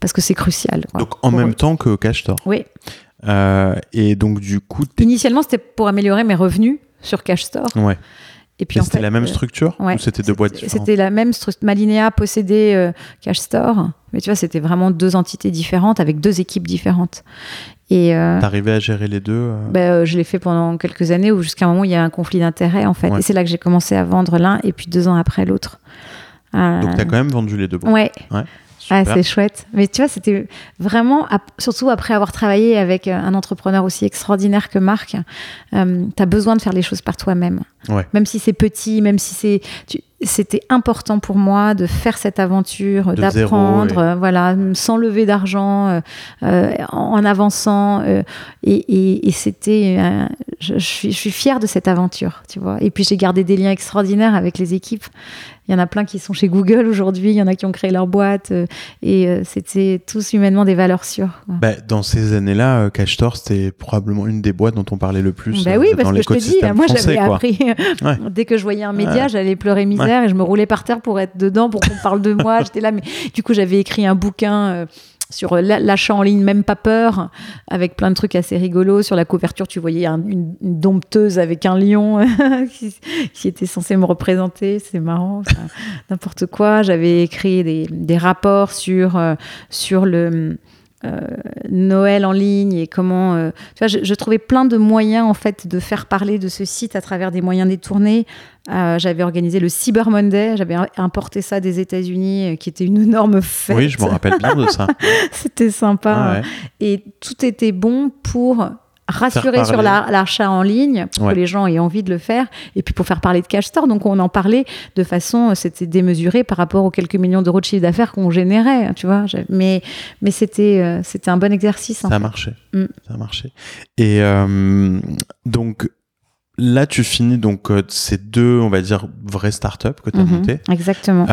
Parce que c'est crucial. donc en même temps que Cashstore Oui. Euh, et donc du coup... Initialement, c'était pour améliorer mes revenus sur Cashstore. Ouais. Et puis c'était la même euh, structure ou c'était deux boîtes différentes? C'était la même structure. Malinéa possédait Cashstore, mais tu vois, c'était vraiment deux entités différentes avec deux équipes différentes. Et euh, T'arrivais à gérer les deux euh ben, euh, Je l'ai fait pendant quelques années où jusqu'à un moment il y a un conflit d'intérêts en fait. Et c'est là que j'ai commencé à vendre l'un et puis deux ans après l'autre. Donc tu as quand même vendu les deux ouais. ouais. Ah, c'est chouette. Mais tu vois, c'était vraiment, surtout après avoir travaillé avec euh, un entrepreneur aussi extraordinaire que Marc, euh, tu as besoin de faire les choses par toi-même. Même si c'est petit, même si c'est c'était important pour moi de faire cette aventure, d'apprendre, euh, voilà, sans lever d'argent, en, avançant. et, c'était, je, suis, je suis fière de cette aventure, tu vois. Et puis j'ai gardé des liens extraordinaires avec les équipes. Il y en a plein qui sont chez Google aujourd'hui, il y en a qui ont créé leur boîte, euh, et euh, c'était tous humainement des valeurs sûres. Bah, dans ces années-là, euh, CashTore, c'était probablement une des boîtes dont on parlait le plus. Bah oui, parce que je te dis, moi j'avais appris, dès que je voyais un média, j'allais pleurer misère et je me roulais par terre pour être dedans, pour qu'on parle de moi. J'étais là, mais du coup, j'avais écrit un bouquin sur l'achat en ligne, même pas peur, avec plein de trucs assez rigolos. Sur la couverture, tu voyais une, dompteuse avec un lion qui, était censé me représenter. C'est marrant, n'importe quoi. J'avais écrit des, rapports sur, euh, sur le euh, Noël en ligne et comment. Euh, tu vois, je, trouvais plein de moyens en fait de faire parler de ce site à travers des moyens détournés. Euh, j'avais organisé le Cyber Monday, j'avais importé ça des États-Unis, qui était une énorme fête. Oui, je me rappelle bien de ça. C'était sympa. Et tout était bon pour rassurer sur l'achat en ligne pour que les gens aient envie de le faire et puis pour faire parler de cash store. Donc on en parlait de façon c'était démesuré par rapport aux quelques millions d'euros de chiffre d'affaires qu'on générait tu vois. Mais mais c'était euh, c'était un bon exercice ça a marché. Mm. ça a marché. Et euh, donc Là, tu finis donc euh, ces deux, on va dire, vraies startups que tu as montées. Exactement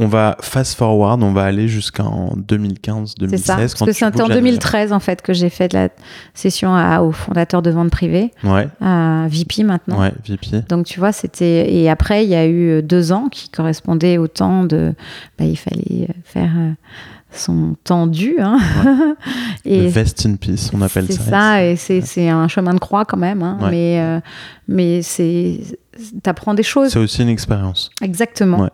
on va fast forward, on va aller jusqu'en 2015, 2016. C'est ça, parce que c'est en 2013 en fait que j'ai fait la session au fondateur de vente privée, ouais. à VP maintenant. Ouais, VP. Donc tu vois, c'était et après il y a eu deux ans qui correspondaient au temps de, bah, il fallait faire euh, son temps dû. Hein. et Le vest in peace, on appelle ça. C'est ça, et c'est un chemin de croix quand même, hein. mais euh, mais c'est t'apprends des choses. C'est aussi une expérience. Exactement.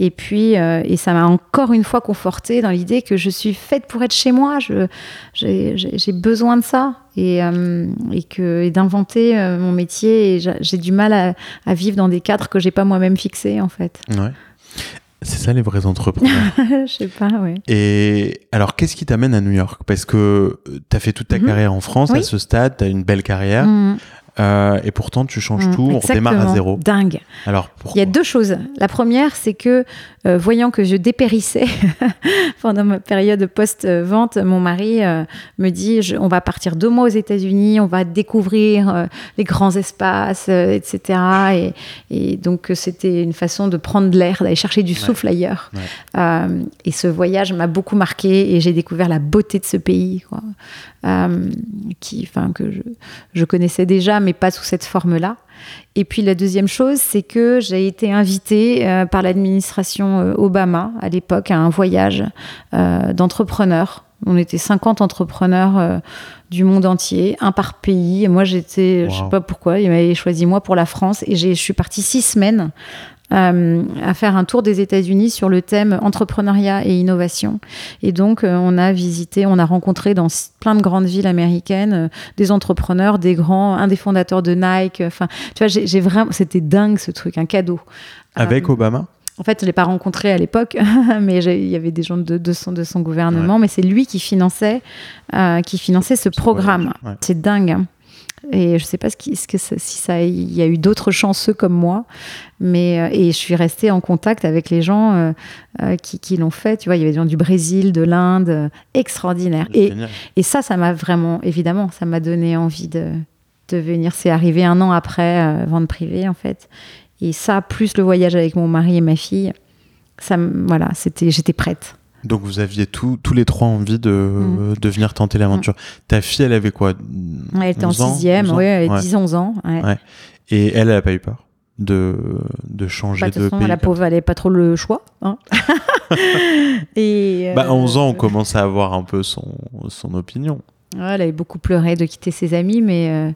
Et puis, euh, et ça m'a encore une fois confortée dans l'idée que je suis faite pour être chez moi. J'ai besoin de ça et, euh, et que d'inventer euh, mon métier. J'ai du mal à, à, vivre dans des cadres que j'ai pas moi-même fixés, en fait. Ouais. C'est ça les vrais entrepreneurs. Je sais pas, oui. Et alors, qu'est-ce qui t'amène à New York? Parce que tu as fait toute ta mhm. carrière en France, à ce stade, tu as une belle carrière. Mhm. Euh, et pourtant, tu changes mm, tout, on redémarre à zéro. Dingue. Alors, Il y a deux choses. La première, c'est que, euh, voyant que je dépérissais pendant ma période post-vente, mon mari euh, me dit on va partir deux mois aux États-Unis, on va découvrir les grands espaces, etc. Et, et donc, c'était une façon de prendre de l'air, d'aller chercher du souffle ailleurs. et ce voyage m'a beaucoup marqué et j'ai découvert la beauté de ce pays. Quoi. Qui, enfin, que je, je, connaissais déjà, mais pas sous cette forme-là. Et puis la deuxième chose, c'est que j'ai été invitée euh, par l'administration euh, Obama à l'époque à un voyage d'entrepreneurs. On était 50 entrepreneurs du monde entier, un par pays. Et moi, j'étais, je sais pas pourquoi, il m'avait choisi moi pour la France. Et je suis partie six semaines euh, à faire un tour des États-Unis sur le thème entrepreneuriat et innovation. Et donc, euh, on a visité, on a rencontré dans plein de grandes villes américaines euh, des entrepreneurs, des grands, un des fondateurs de Nike. Enfin, tu vois, j'ai vraiment, c'était dingue ce truc, un cadeau. Avec Obama? en fait, je ne l'ai pas rencontré à l'époque, mais il y avait des gens de, de, son, de son, gouvernement, mais c'est lui qui finançait, qui finançait ce programme. C'est dingue. Et je sais pas ce, qui, ce que si ça, il y a eu d'autres chanceux comme moi, mais euh, et je suis restée en contact avec les gens euh, euh, qui, qui l'ont fait. Tu vois, il y avait des gens du Brésil, de l'Inde, extraordinaire. Et, et, ça, ça m'a vraiment, évidemment, ça m'a donné envie de, de venir. C'est arrivé un an après vente privée en fait. Et ça, plus le voyage avec mon mari et ma fille, ça, voilà, c'était, j'étais prête. Donc vous aviez tous les trois envie de, mm. de venir tenter l'aventure. Mm. Ta fille, elle avait quoi? Elle était en sixième, oui, elle avait 10-11 ans. Et elle, elle n'a pas eu peur de, de changer bah, de, de pays La pauvre, elle n'avait pas trop le choix. Hein. et, bah, 11 ans, on commence à avoir un peu son, son opinion. elle avait beaucoup pleuré de quitter ses amis, mais... Euh,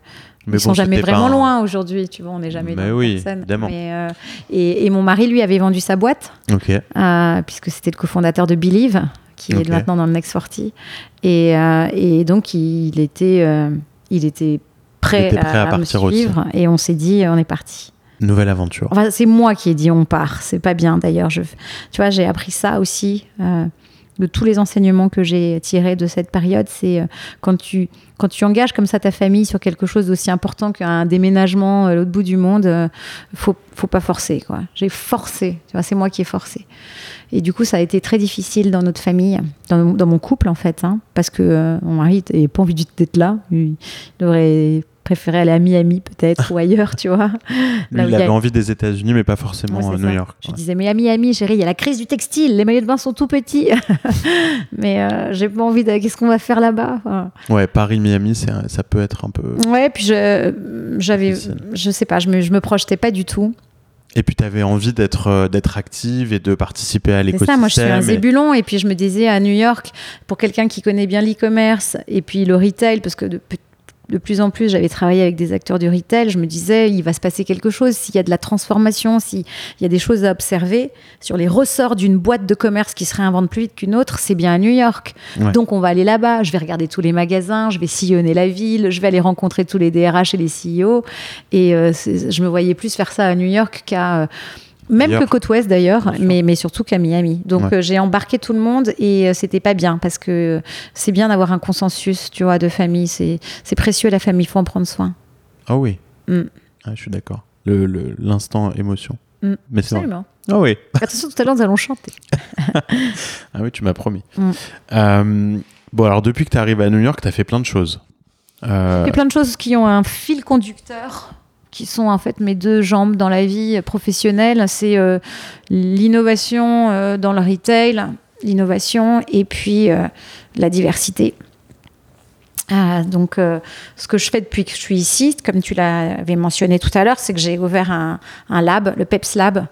mais ils sont jamais vraiment loin aujourd'hui, tu vois, on n'est jamais mais oui, évidemment. Euh, et, et, mon mari, lui, avait vendu sa boîte, euh, puisque c'était le cofondateur de Believe, qui est maintenant dans le Next 40. Et, euh, et donc, il était, il était prêt, à, me suivre, et on s'est dit, on est parti. Nouvelle aventure. Enfin, c'est moi qui ai dit on part. C'est pas bien d'ailleurs. Je, tu vois, j'ai appris ça aussi. Euh, de tous les enseignements que j'ai tirés de cette période, c'est euh, quand tu, quand tu engages comme ça ta famille sur quelque chose d'aussi important qu'un déménagement à l'autre bout du monde, euh, faut, faut pas forcer. quoi. J'ai forcé, c'est moi qui ai forcé. Et du coup, ça a été très difficile dans notre famille, dans, dans mon couple en fait, hein, parce que mon mari n'avait pas envie d'être là. Il devrait préféré aller à Miami peut-être ou ailleurs, tu vois. Là il avait envie des États-Unis, mais pas forcément à New York. Je disais, mais à Miami, chérie, il y a la crise du textile, les maillots de bain sont tout petits. mais euh, j'ai pas envie de. Qu'est-ce qu'on va faire là-bas Ouais, Paris-Miami, ça peut être un peu. Ouais, puis je, j'avais. Je sais pas, je me, je me projetais pas du tout. Et puis tu avais envie d'être euh, d'être active et de participer à l'écosystème. C'est ça, moi je suis un zébulon et puis je me disais à New York pour quelqu'un qui connaît bien l'e-commerce et puis le retail parce que de, de plus en plus, j'avais travaillé avec des acteurs du retail, je me disais, il va se passer quelque chose, s'il y a de la transformation, s'il y a des choses à observer sur les ressorts d'une boîte de commerce qui se réinvente plus vite qu'une autre, c'est bien à New York. Donc on va aller là-bas, je vais regarder tous les magasins, je vais sillonner la ville, je vais aller rencontrer tous les DRH et les CEO. Et euh, je me voyais plus faire ça à New York qu'à... Euh, même que côte ouest d'ailleurs, mais, mais surtout qu'à Miami. Donc euh, j'ai embarqué tout le monde et euh, c'était pas bien parce que c'est bien d'avoir un consensus, tu vois, de famille. C'est précieux la famille, il faut en prendre soin. Ah oui. Mm. Ah, je suis d'accord. L'instant le, émotion. Mm. Mais Absolument. Ah oui. Attention, tout à l'heure nous allons chanter. ah oui, tu m'as promis. Mm. Euh, bon alors depuis que tu arrives à New York, tu as fait plein de choses. Euh... Fait plein de choses qui ont un fil conducteur qui sont en fait mes deux jambes dans la vie professionnelle. C'est euh, l'innovation euh, dans le retail, l'innovation et puis euh, la diversité. Ah, donc, ce que je fais depuis que je suis ici, comme tu l'avais mentionné tout à l'heure, c'est que j'ai ouvert un, lab, le PEPS Lab,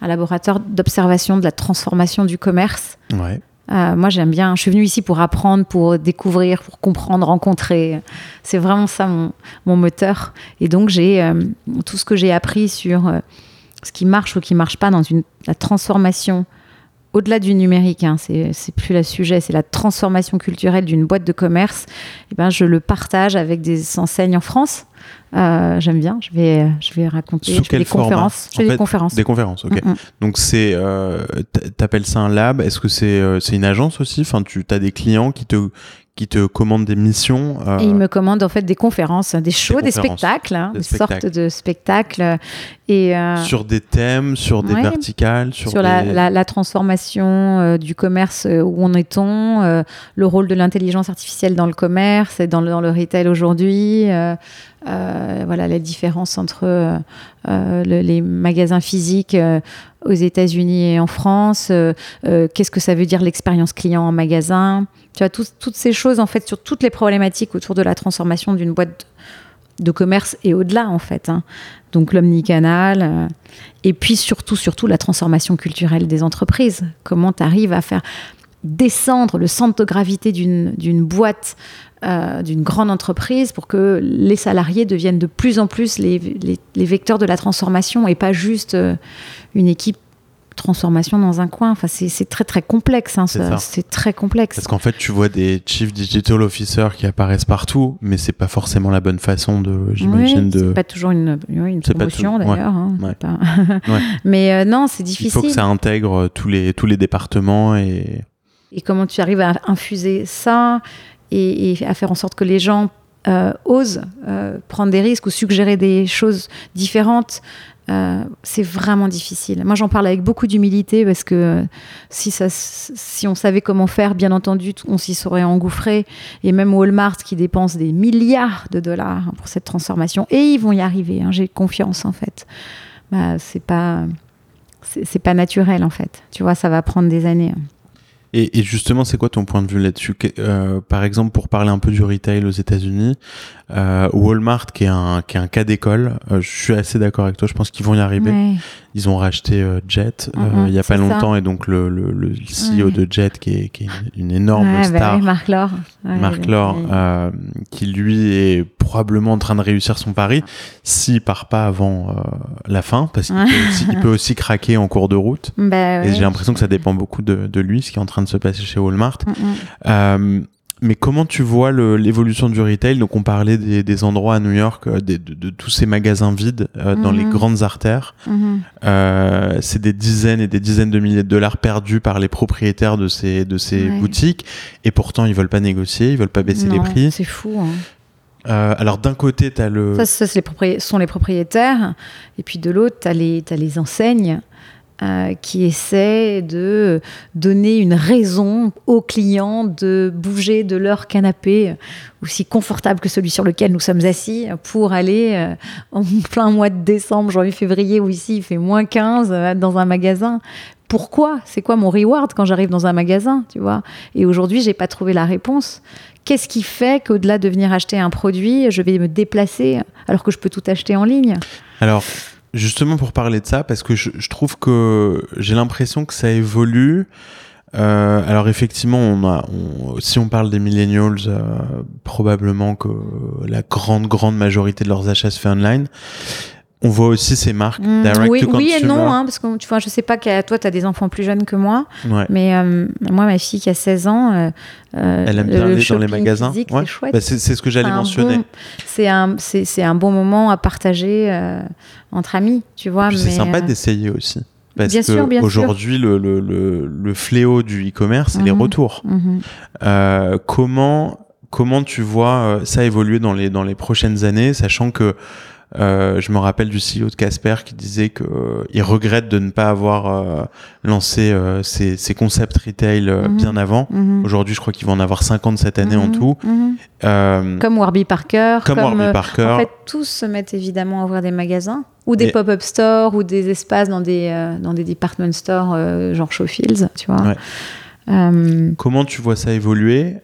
un laboratoire d'observation de la transformation du commerce. Ouais. Euh, moi, j'aime bien. Je suis venue ici pour apprendre, pour découvrir, pour comprendre, rencontrer. C'est vraiment ça mon, moteur. Et donc, j'ai euh, tout ce que j'ai appris sur euh, ce qui marche ou qui marche pas dans la transformation au-delà du numérique, hein, c'est plus le sujet, c'est la transformation culturelle d'une boîte de commerce. Et eh ben, je le partage avec des enseignes en France. Euh, j'aime bien. Je vais, je vais raconter. je fais des conférences. Je fais des conférences. Des conférences, ok. Mm, mm. Donc c'est, euh, t'appelles ça un lab? Est-ce que c'est, euh, c'est une agence aussi? Enfin, tu as des clients qui te, qui te commandent des missions. Euh, et ils me commandent en fait des conférences, des shows, des, spectacles, hein, des, sortes de spectacles. Et, euh, sur des thèmes, sur des verticales, sur, sur la, la, transformation euh, du commerce, où en est-on, le rôle de l'intelligence artificielle dans le commerce et dans le, dans le retail aujourd'hui. voilà la différence entre les magasins physiques aux États-Unis et en France. Qu'est-ce que ça veut dire l'expérience client en magasin tu vois, toutes ces choses, en fait, sur toutes les problématiques autour de la transformation d'une boîte de commerce et au-delà, en fait. Hein. Donc l'omnicanal. Euh, et puis surtout, surtout, la transformation culturelle des entreprises. Comment tu arrives à faire descendre le centre de gravité d'une boîte, euh, d'une grande entreprise, pour que les salariés deviennent de plus en plus les, vecteurs de la transformation et pas juste euh, une équipe transformation dans un coin. Enfin, c'est très très complexe. Hein, c'est très complexe. Parce qu'en fait, tu vois des chief digital officers qui apparaissent partout, mais c'est pas forcément la bonne façon de, j'imagine, de. C'est pas toujours une, une promotion d'ailleurs. Hein, mais euh, non, c'est difficile. Il faut que ça intègre tous les tous les départements et. Et comment tu arrives à infuser ça et, à faire en sorte que les gens euh, osent euh, prendre des risques ou suggérer des choses différentes euh, c'est vraiment difficile. Moi, j'en parle avec beaucoup d'humilité parce que si, ça, si on savait comment faire, bien entendu, on s'y serait engouffré. Et même Walmart qui dépense des milliards de dollars pour cette transformation, et ils vont y arriver. Hein, j'ai confiance en fait. Bah, c'est pas, c'est pas naturel en fait. Tu vois, ça va prendre des années. Et, justement, c'est quoi ton point de vue là-dessus? Euh, Par exemple, pour parler un peu du retail aux États-Unis, euh, Walmart, qui est un, qui est un cas d'école, euh, je suis assez d'accord avec toi. Je pense qu'ils vont y arriver. Ils ont racheté euh, Jet euh, mm-hmm, il y a pas longtemps, et donc le, le, le CEO de Jet, qui est, qui est une, énorme bah star, Marc Laure, Marc Laure, qui lui est probablement en train de réussir son pari, s'il part pas avant la fin, parce qu'il peut, aussi, peut aussi craquer en cours de route. Bah et j'ai l'impression que ça dépend beaucoup de, de lui, ce qui est en train de se passer chez Walmart. Euh, mais comment tu vois l'évolution du retail? Donc on parlait des, endroits à New York, euh, de, tous ces magasins vides euh, dans les mhm. grandes artères. Mhm. Euh, c'est des dizaines et des dizaines de milliers de dollars perdus par les propriétaires de ces, de ces boutiques. Et pourtant, ils veulent pas négocier, ils veulent pas baisser les prix. C'est fou. Hein. alors d'un côté, tu as le... Ça, ça les sont les propriétaires. Et puis de l'autre, tu as, as, les enseignes euh, qui essaie de donner une raison aux clients de bouger de leur canapé aussi confortable que celui sur lequel nous sommes assis pour aller euh, en plein mois de décembre, janvier, février, où ici il fait moins 15 euh, dans un magasin. Pourquoi? C'est quoi mon reward quand j'arrive dans un magasin, tu vois? Et aujourd'hui, j'ai pas trouvé la réponse. Qu'est-ce qui fait qu'au-delà de venir acheter un produit, je vais me déplacer alors que je peux tout acheter en ligne? Alors, justement pour parler de ça, parce que je, trouve que j'ai l'impression que ça évolue. Euh, alors effectivement, on a, si on parle des millennials, euh, probablement que la grande grande majorité de leurs achats se fait online on voit aussi ces marques mmh, direct oui, to consumer. Oui et non, hein, parce que tu vois, je sais pas que toi, tu as des enfants plus jeunes que moi, mais euh, moi, ma fille qui a 16 ans, euh, euh, elle aime bien aller dans les magasins. Ouais. Bah, c'est ce que j'allais mentionner. c'est un, un bon moment à partager entre amis, tu vois. C'est sympa d'essayer aussi. Parce bien qu'aujourd'hui, le, le, le, le, fléau du e-commerce, c'est les mmh. retours. Mmh. comment, comment tu vois ça évoluer dans les, dans les prochaines années, sachant que euh, je me rappelle du CEO de Casper qui disait qu'il euh, regrette de ne pas avoir euh, lancé euh, ses, ses, concepts retail mhm. bien avant. Mhm. Aujourd'hui, je crois qu'il va en avoir 50 cette année en mhm. tout. comme Warby Parker. Comme, Warby Parker. En fait, tous se mettent évidemment à ouvrir des magasins ou des pop-up stores ou des espaces dans des, dans des department stores genre Showfields, tu vois. Ouais. Comment tu vois ça évoluer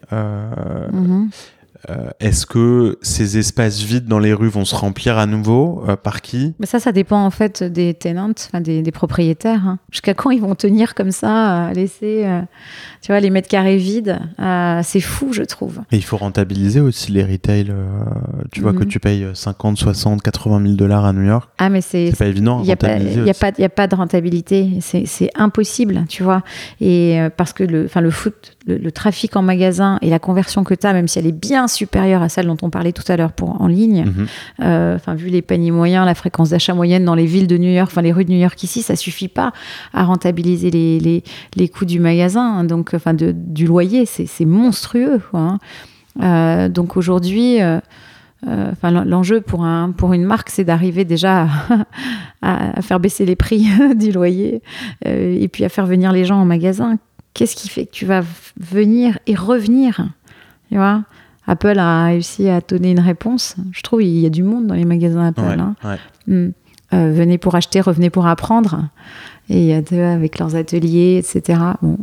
euh, est-ce que ces espaces vides dans les rues vont se remplir à nouveau euh, Par qui Mais ça, ça dépend en fait des tenants, des, des, propriétaires. Hein. Jusqu'à quand ils vont tenir comme ça, à laisser euh, tu vois, les mètres carrés vides C'est fou, je trouve. Et il faut rentabiliser aussi les retail. tu vois que mhm. tu payes 50, 60, 80 000 dollars à New York. Ah, mais c'est pas évident. Il n'y a, a, pas de rentabilité. C'est impossible, tu vois. Et parce que le, le foot, le, le, trafic en magasin et la conversion que tu as, même si elle est bien supérieure à celle dont on parlait tout à l'heure pour en ligne. Mhm. Euh, enfin, vu les paniers moyens, la fréquence d'achat moyenne dans les villes de New York, enfin les rues de New York ici, ça suffit pas à rentabiliser les, les, les coûts du magasin, hein. donc enfin de, du loyer, c'est monstrueux. Hein. Euh, donc aujourd'hui. Euh, enfin, l'enjeu pour, un, pour une marque, c'est d'arriver déjà à, à, faire baisser les prix du loyer et puis à faire venir les gens en magasin. Qu'est-ce qui fait que tu vas venir et revenir tu vois? Apple a réussi à donner une réponse. Je trouve il y a du monde dans les magasins Apple. Hein. Hmm. Euh, venez pour acheter, revenez pour apprendre. Et il y a deux avec leurs ateliers, etc. Bon.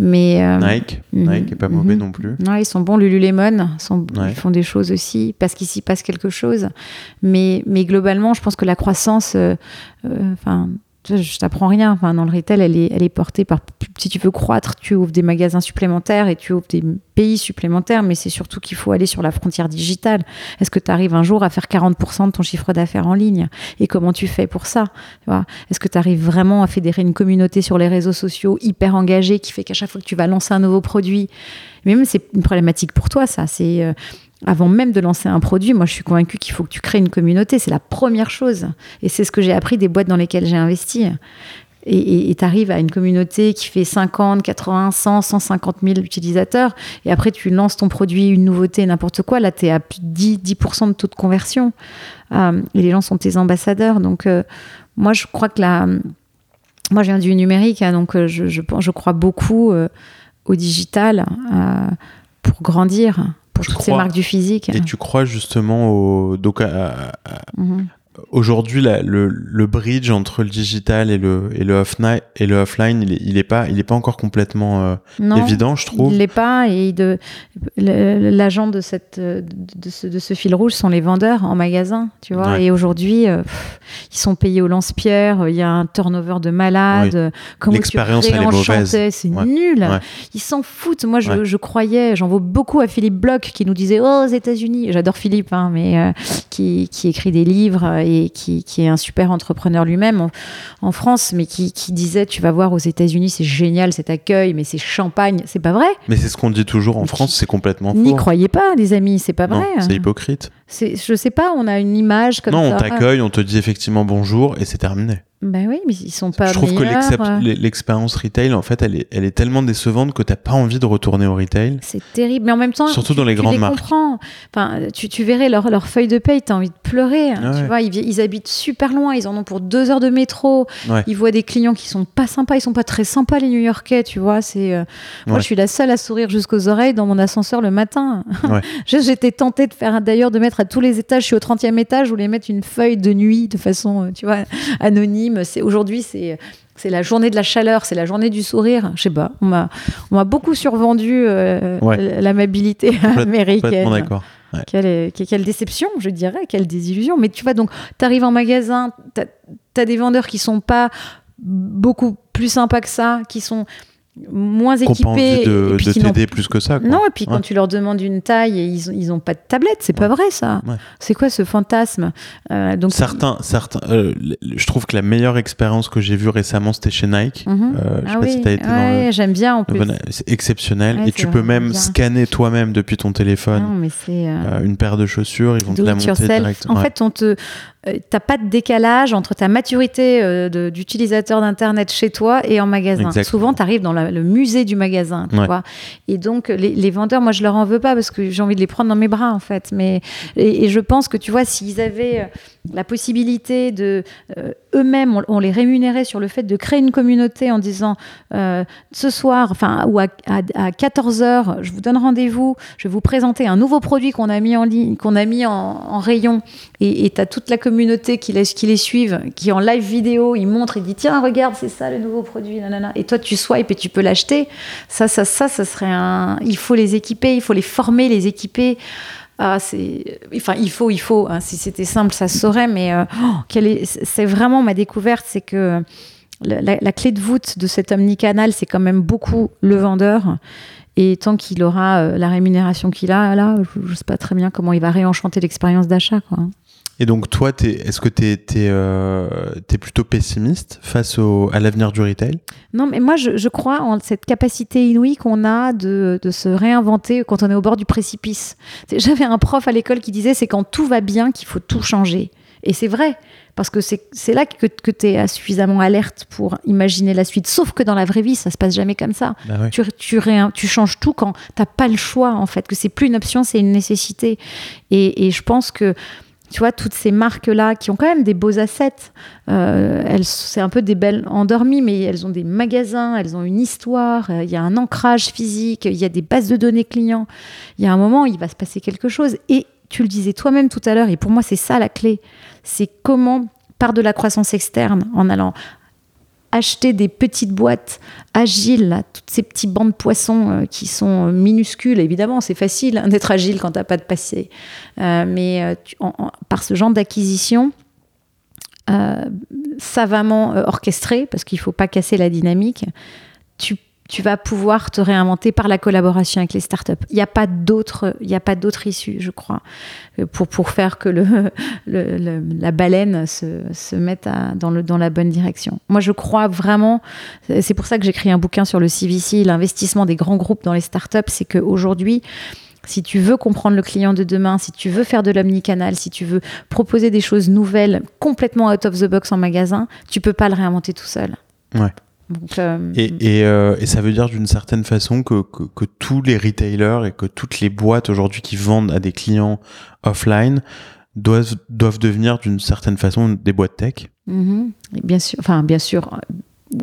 Mais, euh, Nike, hmm. Nike est pas mauvais hmm. non plus. Non, ils sont bons. Lululemon, sont, ils font des choses aussi parce qu'il s'y passe quelque chose. Mais, mais globalement, je pense que la croissance, euh, enfin je t'apprends rien. Enfin, dans le retail, elle est, portée par. Si tu veux croître, tu ouvres des magasins supplémentaires et tu ouvres des pays supplémentaires, mais c'est surtout qu'il faut aller sur la frontière digitale. Est-ce que tu arrives un jour à faire 40% de ton chiffre d'affaires en ligne? Et comment tu fais pour ça? Est-ce que tu arrives vraiment à fédérer une communauté sur les réseaux sociaux hyper engagée qui fait qu'à chaque fois que tu vas lancer un nouveau produit, même c'est une problématique pour toi, ça. Euh, avant même de lancer un produit, moi je suis convaincue qu'il faut que tu crées une communauté. C'est la première chose. Et c'est ce que j'ai appris des boîtes dans lesquelles j'ai investi. Et tu arrives à une communauté qui fait 50, 80, 100, 150 000 utilisateurs. Et après, tu lances ton produit, une nouveauté, n'importe quoi. Là, tu es à plus de 10, 10 de taux de conversion. Euh, et les gens sont tes ambassadeurs. Donc, euh, moi, je crois que la. Moi, je viens du numérique, hein, donc euh, je, je, je, crois beaucoup au digital pour grandir pour toutes ces marques du physique. Et tu crois justement au, donc mhm aujourd'hui le, le, bridge entre le digital et le et le offline et le offline il est, il est pas il est pas encore complètement euh, évident je trouve. il l'est pas et de l'agent de cette de ce, de ce, fil rouge sont les vendeurs en magasin tu vois et aujourd'hui euh, ils sont payés au lance-pierre il y a un turnover de malades oui. l'expérience elle est mauvaise. c'est nul. Ils s'en foutent. Moi je, je croyais j'en vaux beaucoup à Philippe Bloch qui nous disait oh aux États-Unis. J'adore Philippe hein, mais euh, qui, qui écrit des livres et qui, est un super entrepreneur lui-même en, France, mais qui, disait Tu vas voir aux États-Unis, c'est génial cet accueil, mais c'est champagne. C'est pas vrai. Mais c'est ce qu'on dit toujours en France, c'est complètement faux. N'y croyez pas, les amis, c'est pas vrai. C'est hypocrite. Je sais pas, on a une image comme ça. Non, on t'accueille, on te dit effectivement bonjour et c'est terminé. Ben oui, mais ils sont pas. Je trouve que euh. l'expérience retail, en fait, elle est, elle est tellement décevante que t'as pas envie de retourner au retail. C'est terrible, mais en même temps, surtout dans les tu grandes les marques. Comprends. Enfin, tu, tu verrais leur, leur feuille de paye, t'as envie de pleurer. Hein, tu vois, ils, ils, habitent super loin, ils en ont pour deux heures de métro. Ils voient des clients qui sont pas sympas, ils sont pas très sympas les New-Yorkais, tu vois. C'est euh, moi, je suis la seule à sourire jusqu'aux oreilles dans mon ascenseur le matin. J'étais tentée de faire d'ailleurs de mettre à tous les étages, je suis au 30e étage, je voulais mettre une feuille de nuit de façon, euh, tu vois, anonyme. C'est aujourd'hui c'est la journée de la chaleur, c'est la journée du sourire. Je sais pas, on m'a on m'a beaucoup survendu euh, l'amabilité américaine. d'accord. Quelle, quelle, déception, je dirais, quelle désillusion. Mais tu vois, donc, tu arrives en magasin, tu as, des vendeurs qui sont pas beaucoup plus sympas que ça, qui sont moins équipés. de, de t'aider plus que ça. Non, et puis quand tu leur demandes une taille, ils, ils ont pas de tablette, c'est pas vrai ça. C'est quoi ce fantasme euh, donc Certains, certains euh, je trouve que la meilleure expérience que j'ai vue récemment, c'était chez Nike. Euh, je sais ah pas si as été ouais, j'aime bien en plus. C'est exceptionnel. et tu peux même scanner toi-même depuis ton téléphone non, mais une paire de chaussures, ils vont te la monter directement. En fait, on te, euh, t'as pas de décalage entre ta maturité euh, d'utilisateur d'internet chez toi et en magasin. Souvent, tu arrives dans le musée du magasin, tu vois. Et donc, les, vendeurs, moi, je leur en veux pas parce que j'ai envie de les prendre dans mes bras, en fait. Mais et, je pense que tu vois, s'ils avaient euh, la possibilité de eux-mêmes, on, les rémunérait sur le fait de créer une communauté en disant ce soir, enfin, ou à, 14 h je vous donne rendez-vous, je vais vous présenter un nouveau produit qu'on a mis en ligne, qu'on a mis en, rayon, et tu toute la communauté communauté qui les, qui les suivent, qui en live vidéo, ils montrent, ils disent tiens regarde c'est ça le nouveau produit, nanana. et toi tu swipes et tu peux l'acheter. Ça, ça, ça, ça serait un. Il faut les équiper, il faut les former, les équiper. Ah, c'est, enfin, il faut, il faut. Hein. Si c'était simple, ça se saurait, mais euh, oh, est... c'est vraiment ma découverte, c'est que la, clé de voûte de cet omnicanal, c'est quand même beaucoup le vendeur. Et tant qu'il aura euh, la rémunération qu'il a, là, je ne sais pas très bien comment il va réenchanter l'expérience d'achat. Quoi. Et donc toi, est-ce que tu es, euh, plutôt pessimiste face à l'avenir du retail? Non, mais moi je, crois en cette capacité inouïe qu'on a de, se réinventer quand on est au bord du précipice. J'avais un prof à l'école qui disait c'est quand tout va bien qu'il faut tout changer. Et c'est vrai, parce que c'est là que, tu es suffisamment alerte pour imaginer la suite. Sauf que dans la vraie vie, ça se passe jamais comme ça. Bah tu, tu, tu, changes tout quand tu n'as pas le choix, en fait, que c'est plus une option, c'est une nécessité. Et, et je pense que tu vois, toutes ces marques-là qui ont quand même des beaux assets, euh, c'est un peu des belles endormies, mais elles ont des magasins, elles ont une histoire, euh, il y a un ancrage physique, il y a des bases de données clients. Il y a un moment, il va se passer quelque chose. Et tu le disais toi-même tout à l'heure, et pour moi, c'est ça la clé. C'est comment, par de la croissance externe, en allant acheter des petites boîtes agiles, toutes ces petits bancs de poissons euh, qui sont minuscules. Évidemment, c'est facile hein, d'être agile quand tu n'as pas de passé. Euh, mais euh, par ce genre d'acquisition, savamment orchestré, parce qu'il ne faut pas casser la dynamique, tu tu vas pouvoir te réinventer par la collaboration avec les startups. Il n'y a pas d'autre, il a pas issue, je crois, pour, pour faire que le, la baleine se, se mette dans, le, dans la bonne direction. Moi, je crois vraiment, c'est pour ça que j'ai écrit un bouquin sur le CVC, l'investissement des grands groupes dans les startups, c'est qu'aujourd'hui, si tu veux comprendre le client de demain, si tu veux faire de l'omnicanal, si tu veux proposer des choses nouvelles, complètement out of the box en magasin, tu peux pas le réinventer tout seul. Ouais. Euh, et, euh, et, ça veut dire d'une certaine façon que, que, tous les retailers et que toutes les boîtes aujourd'hui qui vendent à des clients offline doivent, doivent devenir d'une certaine façon des boîtes tech. Mm-hmm. Bien sûr, enfin bien sûr,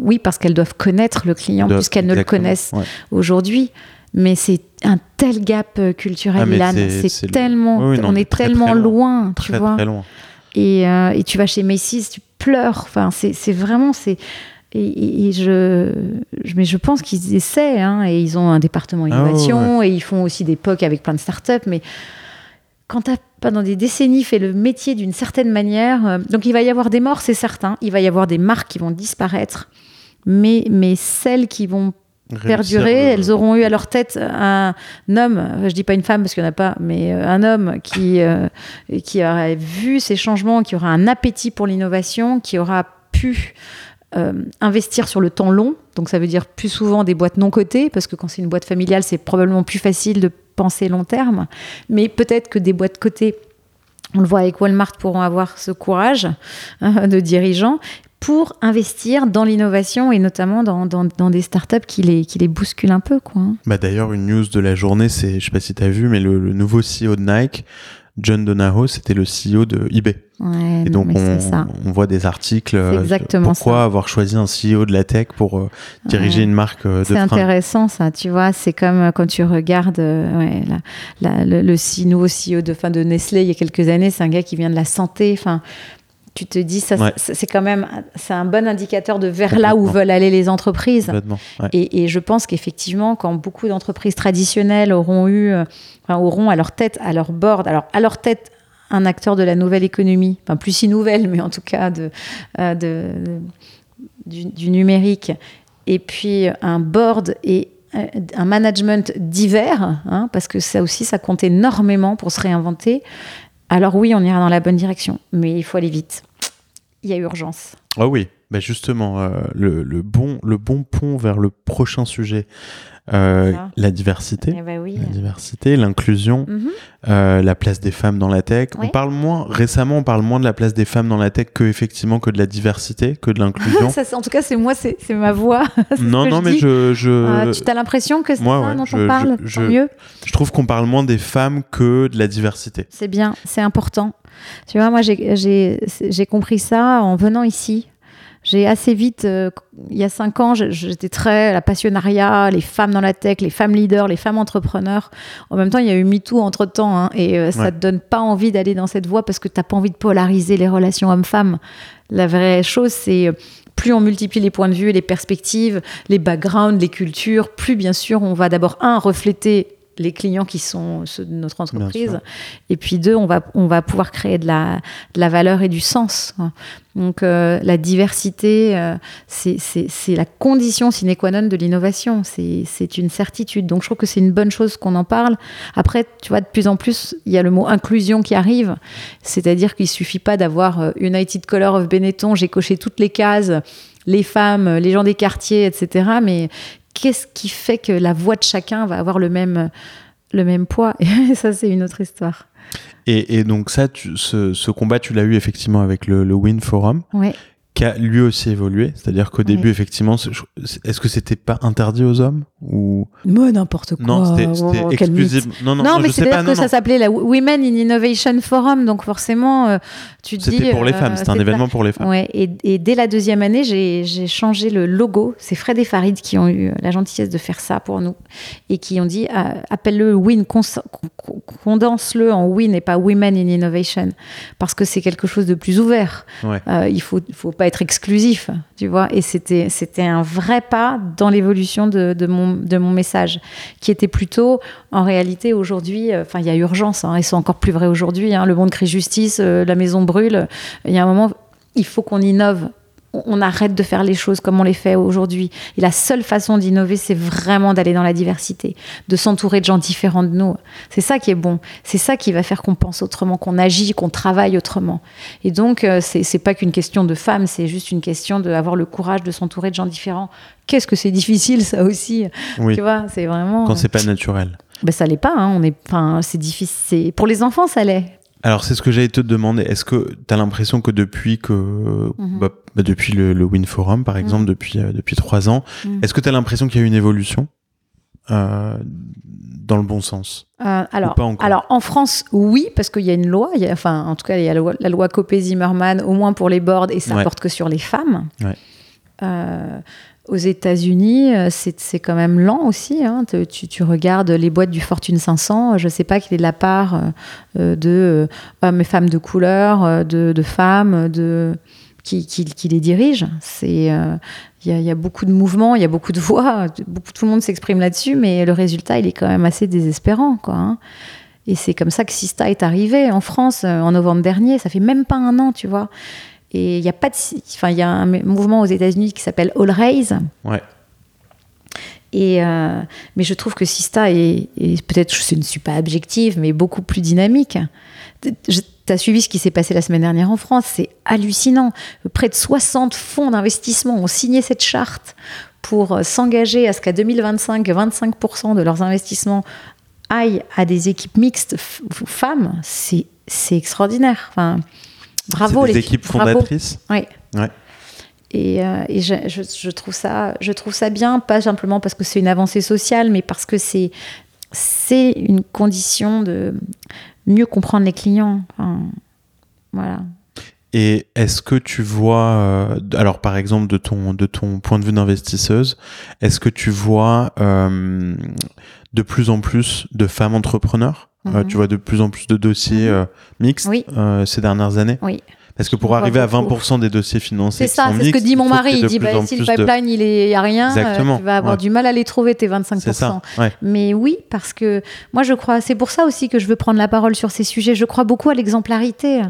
oui parce qu'elles doivent connaître le client puisqu'elles ne le connaissent aujourd'hui. Mais c'est un tel gap euh, culturel, ah, C'est tellement, on est tellement loin, tu vois. Et, et, tu vas chez Macy's, tu pleures. Enfin, c'est vraiment, c'est et, je, mais je pense qu'ils essaient, hein, et ils ont un département ah innovation, et ils font aussi des POC avec plein de startups, mais quand tu as pendant des décennies fait le métier d'une certaine manière, euh, donc il va y avoir des morts, c'est certain, il va y avoir des marques qui vont disparaître, mais, mais celles qui vont perdurer. Elles auront eu à leur tête un homme, je dis pas une femme parce qu'il n'y en a pas, mais un homme qui, qui aurait vu ces changements, qui aura un appétit pour l'innovation, qui aura pu investir sur le temps long. Donc ça veut dire plus souvent des boîtes non cotées, parce que quand c'est une boîte familiale, c'est probablement plus facile de penser long terme. Mais peut-être que des boîtes cotées on le voit avec Walmart, pourront avoir ce courage hein, de dirigeants pour investir dans l'innovation et notamment dans, des startups qui les, qui les bousculent un peu. Quoi. Bah D'ailleurs, une news de la journée, c'est, je ne sais pas si tu as vu, mais le, nouveau CEO de Nike, John Donahoe, c'était le CEO de eBay. et donc on, voit des articles. Euh, exactement pourquoi avoir choisi un CEO de la tech pour euh, diriger une marque euh, de C'est intéressant ça, tu vois. C'est comme quand tu regardes ouais, le, le, nouveau CEO de, fin, de Nestlé il y a quelques années, c'est un gars qui vient de la santé. Enfin, tu te dis, ça, c'est quand même c'est un bon indicateur de vers là où veulent aller les entreprises. Et, je pense qu'effectivement, quand beaucoup d'entreprises traditionnelles auront eu, euh, auront à leur tête, à leur board, alors à leur tête un acteur de la nouvelle économie, enfin plus si nouvelle, mais en tout cas de, euh, de, du, numérique, et puis un board et euh, un management divers, hein, parce que ça aussi, ça compte énormément pour se réinventer. Alors oui, on ira dans la bonne direction, mais il faut aller vite. Il y a urgence. Ah oui, bah justement, euh, le, bon, le bon pont vers le prochain sujet, euh, la diversité, eh ben la diversité, l'inclusion, mhm. euh, la place des femmes dans la tech. On parle moins récemment, on parle moins de la place des femmes dans la tech que effectivement que de la diversité, que de l'inclusion. en tout cas, c'est moi, c'est ma voix. non, non, mais je, je... Ah, tu as l'impression que c'est ça dont on parle? Je, mieux. Je trouve qu'on parle moins des femmes que de la diversité. C'est bien, c'est important. Tu vois, moi, j'ai compris ça en venant ici. J'ai assez vite, euh, il y a cinq ans, j'étais très la passionnariat, les femmes dans la tech, les femmes leaders, les femmes entrepreneurs. En même temps, il y a eu MeToo entre temps, hein, et euh, ça ne te donne pas envie d'aller dans cette voie parce que tu n'as pas envie de polariser les relations hommes-femmes. La vraie chose, c'est euh, plus on multiplie les points de vue, les perspectives, les backgrounds, les cultures, plus bien sûr on va d'abord, un, refléter les clients qui sont ceux de notre entreprise. Et puis deux, on va, on va pouvoir créer de la, de la valeur et du sens. Donc euh, la diversité, euh, c'est la condition sine qua non de l'innovation. C'est une certitude. Donc je trouve que c'est une bonne chose qu'on en parle. Après, tu vois, de plus en plus, il y a le mot inclusion qui arrive. C'est-à-dire qu'il suffit pas d'avoir euh, United Color of Benetton, j'ai coché toutes les cases les femmes, les gens des quartiers, etc. Mais qu'est-ce qui fait que la voix de chacun va avoir le même, le même poids? Et ça, c'est une autre histoire. Et, donc ça, ce, combat, tu l'as eu effectivement avec le, le Win Forum. Oui qui a lui aussi évolué. C'est-à-dire qu'au début, effectivement, est-ce que c'était pas interdit aux hommes ou? Moi, n'importe quoi. Non, c'était oh, exclusif. Non, non, non, mais c'est que ça s'appelait la Women in Innovation Forum, donc forcément, euh, tu dis. C'était pour les femmes. C'était un euh, événement pour les femmes. Ouais. Et, dès la deuxième année, j'ai changé le logo. C'est Fred et Farid qui ont eu la gentillesse de faire ça pour nous et qui ont dit euh, appelle-le Win, condense-le en Win et pas Women in Innovation parce que c'est quelque chose de plus ouvert. il faut, faut pas être exclusif, tu vois. Et c'était, c'était un vrai pas dans l'évolution de, de, mon, de mon message, qui était plutôt, en réalité, aujourd'hui, euh, enfin, il y a urgence, hein, et c'est encore plus vrai aujourd'hui, hein, le monde crée justice, euh, la maison brûle, il y a un moment, il faut qu'on innove on arrête de faire les choses comme on les fait aujourd'hui. Et la seule façon d'innover, c'est vraiment d'aller dans la diversité, de s'entourer de gens différents de nous. C'est ça qui est bon. C'est ça qui va faire qu'on pense autrement, qu'on agit, qu'on travaille autrement. Et donc, euh, c'est pas qu'une question de femmes, c'est juste une question d'avoir le courage de s'entourer de gens différents. Qu'est-ce que c'est difficile, ça aussi? Tu vois, c'est vraiment. Quand c'est pas naturel. Ben, ça l'est pas. Hein. On est, enfin, c'est difficile. Pour les enfants, ça l'est. Alors c'est ce que j'allais te demander. Est-ce que tu as l'impression que depuis que mhm. bah, bah, depuis le, le, Win Forum par mhm. exemple depuis euh, depuis trois ans, mhm. est-ce que tu as l'impression qu'il y a eu une évolution euh, dans le bon sens? Euh, alors, alors en France, oui, parce qu'il y a une loi. Il y a, enfin, en tout cas, il y a la loi, loi Copé-Zimmermann, au moins pour les boards, et ça ne porte que sur les femmes. Ouais. Euh, aux États-Unis, euh, c'est quand même lent aussi. Hein. Tu, regardes les boîtes du Fortune 500, je ne sais pas quelle est la part euh, de hommes femmes de couleur, de, femmes, de qui, les dirigent. Il y, a beaucoup de mouvements, il y a beaucoup de voix, tout le monde s'exprime là-dessus, mais le résultat, il est quand même assez désespérant. Hein. Et c'est comme ça que Sista est arrivé en France en novembre dernier. Ça fait même pas un an, tu vois. Et il y a pas de, enfin, il y a un mouvement aux États-Unis qui s'appelle All Raise. Ouais. Et, mais je trouve que Sista est, peut-être je ne suis pas objective, mais beaucoup plus dynamique. Tu as suivi ce qui s'est passé la semaine dernière en France, c'est hallucinant. Près de 60 fonds d'investissement ont signé cette charte pour s'engager à ce qu'à 2025, 25% de leurs investissements aillent à des équipes mixtes femmes. C'est extraordinaire. Enfin, bravo les équipes fondatrices. Oui. Et, euh, je, trouve ça, je trouve ça bien, pas simplement parce que c'est une avancée sociale, mais parce que c'est c'est une condition de mieux comprendre les clients. voilà. Et est-ce que tu vois, euh, alors par exemple de ton de ton point de vue d'investisseuse, est-ce que tu vois euh, de plus en plus de femmes entrepreneurs? Euh. Tu vois de plus en plus de dossiers mhm. mixtes ces dernières années Oui. Parce que pour arriver à 20% des dossiers financés, c'est ça, c'est ce que dit mon mari. Il dit bah, si le pipeline il est a rien, tu vas avoir du mal à les trouver tes 25%. Ça, Mais oui, parce que moi je crois, c'est pour ça aussi que je veux prendre la parole sur ces sujets. Je crois beaucoup à l'exemplarité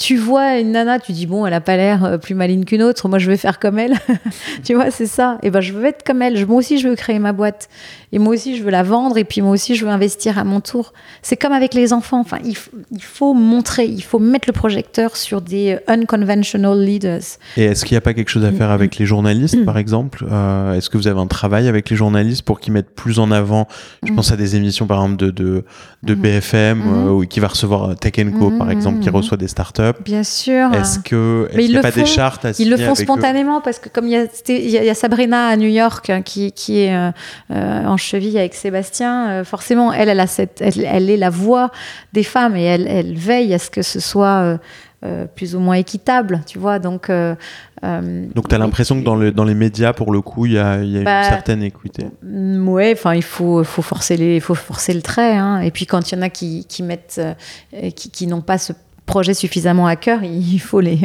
tu vois une nana, tu dis bon, elle a pas l'air euh, plus maligne qu'une autre, moi je vais faire comme elle. tu vois, c'est ça. Et ben je veux être comme elle. Moi aussi je veux créer ma boîte. Et moi aussi je veux la vendre. Et puis moi aussi je veux investir à mon tour. C'est comme avec les enfants. Enfin, il, il, faut montrer, il faut mettre le projecteur sur des unconventional leaders. Et est-ce qu'il n'y a pas quelque chose à faire avec les journalistes, par exemple euh, Est-ce que vous avez un travail avec les journalistes pour qu'ils mettent plus en avant Je pense à des émissions par exemple de, de, de BFM euh, qui va recevoir Tech Co par exemple, qui reçoit des startups Bien sûr. Est-ce que n'y a pas des chartes à Ils le font spontanément parce que comme il y, a, Sabrina à New York hein, qui, qui est euh, euh, en cheville avec Sébastien, euh, forcément, elle, elle, a cette, elle, est la voix des femmes et elle, elle veille à ce que ce soit plus ou moins équitable, tu vois. Donc, donc tu as l'impression que dans, le, dans les médias, pour le coup, il y a, y a une bah, certaine équité. Mm, ouais, enfin, il faut, faut, forcer les, faut forcer le trait. Hein. Et puis quand il y en a qui, qui mettent, qui, qui n'ont pas ce projets suffisamment à cœur, il faut, les,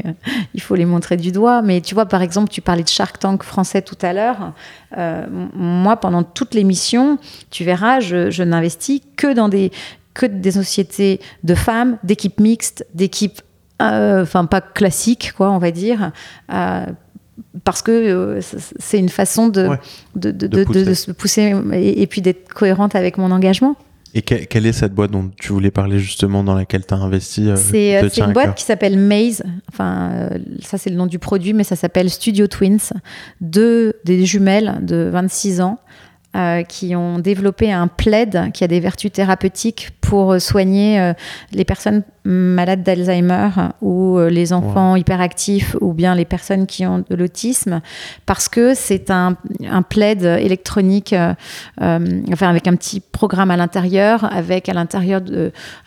il faut les montrer du doigt. Mais tu vois, par exemple, tu parlais de Shark Tank français tout à l'heure. Euh, moi, pendant toute l'émission, tu verras, je, n'investis que dans des, que des sociétés de femmes, d'équipes mixtes, d'équipes, euh, enfin, pas classiques, quoi, on va dire. Euh, parce que c'est une façon de, de, de, se pousser et puis d'être cohérente avec mon engagement. Et quelle est cette boîte dont tu voulais parler justement, dans laquelle tu as investi euh, C'est euh, une boîte qui s'appelle Maze. Enfin, euh, ça c'est le nom du produit, mais ça s'appelle Studio Twins. Deux des jumelles de 26 ans euh, qui ont développé un plaid qui a des vertus thérapeutiques pour soigner euh, les personnes malades d'Alzheimer ou euh, les enfants hyperactifs ou bien les personnes qui ont de l'autisme parce que c'est un, un, plaid électronique enfin avec un petit programme à l'intérieur avec à l'intérieur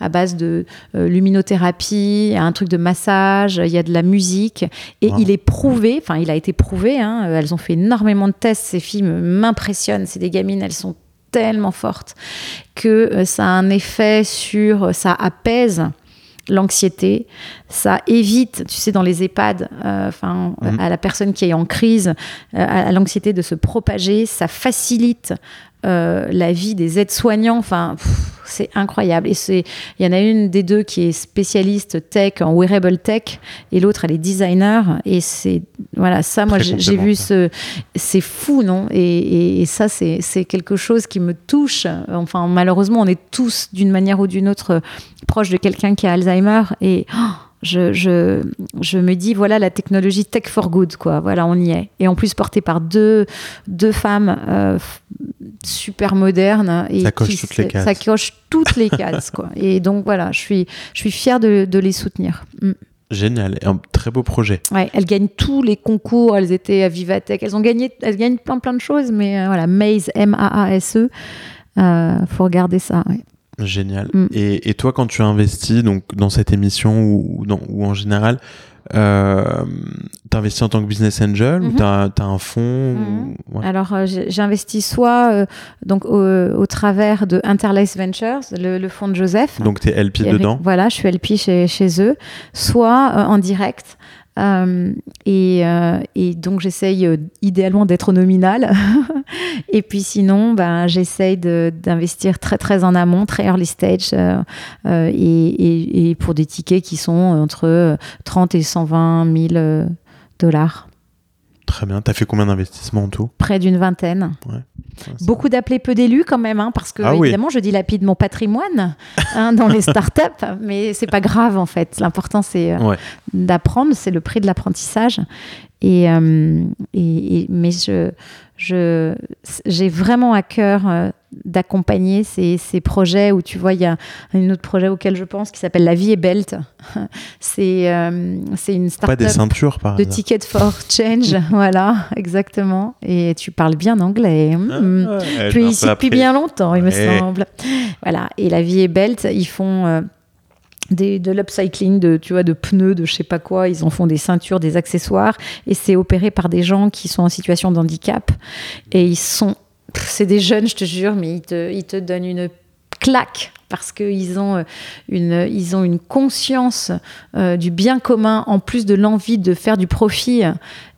à base de luminothérapie un truc de massage il y a de la musique et il est prouvé enfin il a été prouvé hein, elles ont fait énormément de tests ces films m'impressionnent c'est des elles sont tellement fortes que euh, ça a un effet sur, euh, ça apaise l'anxiété, ça évite, tu sais, dans les EHPAD, euh, mhm. à la personne qui est en crise, à l'anxiété de se propager, ça facilite la vie des aides-soignants. Enfin, c'est incroyable. Et c'est, il y en a une des deux qui est spécialiste tech en wearable tech et l'autre elle est designer. Et c'est voilà, ça, moi j'ai vu ce, c'est fou, non? Et, ça c'est, c'est quelque chose qui me touche. Enfin, malheureusement, on est tous d'une manière ou d'une autre proche de quelqu'un qui a Alzheimer et oh, je, je, je, me dis, voilà la technologie tech for good, quoi. Voilà, on y est. Et en plus, portée par deux, deux femmes euh, super modernes. Et ça coche toutes les cases. Ça coche toutes les cases, quoi. Et donc, voilà, je suis, je suis fière de, de les soutenir. Mm. Génial, un très beau projet. Ouais, elles gagnent tous les concours, elles étaient à Vivatech, elles ont gagné, elles gagnent plein plein de choses, mais euh, voilà, Maze, M-A-A-S-E, euh, faut regarder ça. Ouais. Génial. Mm. Et, et, toi, quand tu investis donc, dans cette émission ou, ou en général, euh, tu investis en tant que business angel ou mm-hmm. tu as, un fonds mm-hmm. Alors, euh, j'investis soit euh, donc, au, travers de Interlace Ventures, le, fonds de Joseph. Donc, tu es LP dedans Voilà, je suis LP chez, chez eux. Soit euh, en direct euh, euh, et, donc j'essaye euh, idéalement d'être nominal. et puis sinon, ben, j'essaye d'investir très très en amont, très early stage, et, pour des tickets qui sont entre 30 et 120 000 dollars. Très bien. Tu as fait combien d'investissements en tout? Près d'une vingtaine. Beaucoup d'appelés, peu d'élus quand même, hein, parce que ah évidemment, je dilapide mon patrimoine hein, dans les startups, mais c'est pas grave en fait. L'important, c'est euh, d'apprendre, c'est le prix de l'apprentissage. Et, euh, et, mais je, j'ai vraiment à cœur euh, d'accompagner ces, ces, projets où tu vois, il y a un autre projet auquel je pense qui s'appelle La vie est belt. c'est, euh, c'est une start-up Pas des ceintures, par de Ticket for Change. voilà, exactement. Et tu parles bien anglais. Mmh. Ah, tu es ici depuis bien longtemps, il me semble. Voilà. Et La vie est belt, ils font de l'upcycling de tu vois de pneus de je sais pas quoi ils en font des ceintures des accessoires et c'est opéré par des gens qui sont en situation de handicap et ils sont c'est des jeunes je te jure mais ils te, ils te donnent une claque parce qu'ils ont euh, une, ils ont une conscience euh, du bien commun en plus de l'envie de faire du profit.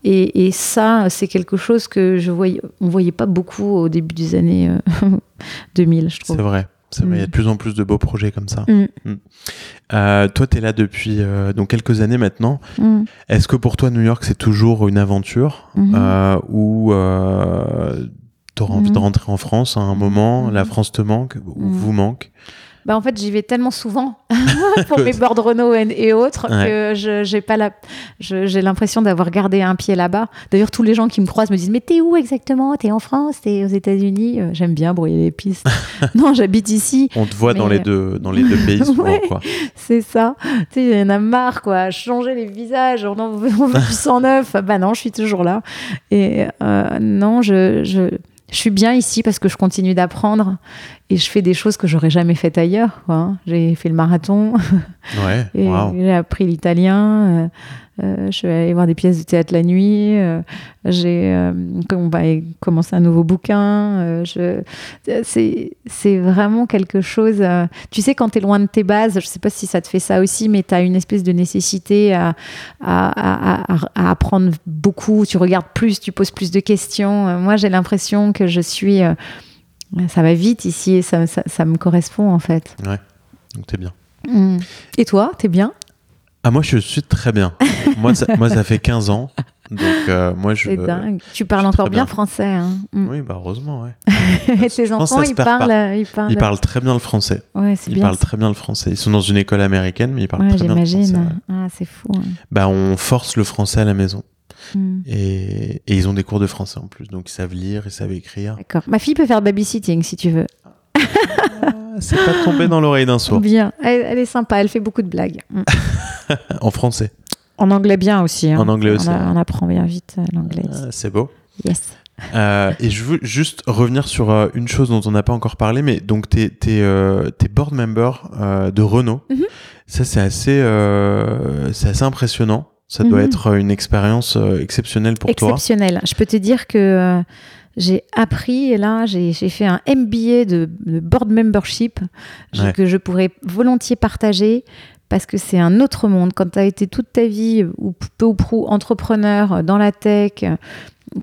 Et, et ça, c'est quelque chose que je voyais, on voyait pas beaucoup au début des années 2000, euh, je trouve. C'est vrai. Il y a de plus en plus de beaux projets comme ça. Mm. Mm. Euh, toi, tu es là depuis euh, donc quelques années maintenant. Mm. Est-ce que pour toi, New York, c'est toujours une aventure mm-hmm. euh, ou tu auras envie de rentrer en France à un moment La France te manque ou vous manque? Bah en fait, j'y vais tellement souvent pour mes boards Renault et, autres que j'ai pas la, j'ai l'impression d'avoir gardé un pied là-bas. D'ailleurs, tous les gens qui me croisent me disent mais t'es où exactement? T'es en France? T'es aux États-Unis? Euh, J'aime bien brouiller les pistes. non, j'habite ici. On te voit dans les deux dans les deux pays souvent, quoi. C'est ça. Tu sais, il y en a marre quoi. Changer les visages, on en veut, du 109. Bah non, je suis toujours là. Et euh, non, je, je je suis bien ici parce que je continue d'apprendre et je fais des choses que j'aurais jamais faites ailleurs. J'ai fait le marathon, ouais, j'ai appris l'italien, euh, euh, je vais aller voir des pièces de théâtre la nuit, euh, j'ai commencé un nouveau bouquin. c'est vraiment quelque chose. tu sais, quand tu es loin de tes bases, je sais pas si ça te fait ça aussi, mais tu as une espèce de nécessité à, à, à, apprendre beaucoup. Tu regardes plus, tu poses plus de questions. moi, j'ai l'impression que je suis ça va vite ici et ça, ça, me correspond en fait. Ouais, donc t'es bien. Mm. Et toi, t'es bien? Ah, moi je suis très bien. moi, ça, moi, ça fait 15 ans. Donc, euh, moi, je. C'est dingue. Tu parles encore bien, français. Hein. Mm. Oui, bah, heureusement, ouais. et tes enfants, ils parlent, ils parlent, ils parlent. très bien le français. Ouais, c'est Ils parlent très bien le français. Ils sont dans une école américaine, mais ils parlent très bien le français. J'imagine. Ah, c'est fou. Hein. Bah, on force le français à la maison. Hmm. Et, ils ont des cours de français en plus, donc ils savent lire, ils savent écrire. D'accord. Ma fille peut faire babysitting si tu veux. Ah, c'est pas tombé dans l'oreille d'un sourd. Bien, elle, est sympa, elle fait beaucoup de blagues. Hmm. en français. En anglais bien aussi. Hein. En anglais aussi. On, apprend bien vite euh, l'anglais. Ah, c'est beau. Yes. Euh, et je veux juste revenir sur euh, une chose dont on n'a pas encore parlé, mais donc tu es, board member de Renault. Mm-hmm. Ça, c'est assez, c'est assez impressionnant. Ça doit mhm. être euh, une expérience euh, exceptionnelle pour toi. Exceptionnelle. Je peux te dire que euh, j'ai appris, et là, j'ai fait un MBA de, board membership que je pourrais volontiers partager parce que c'est un autre monde. Quand tu as été toute ta vie, ou peu ou prou, entrepreneur dans la tech, tu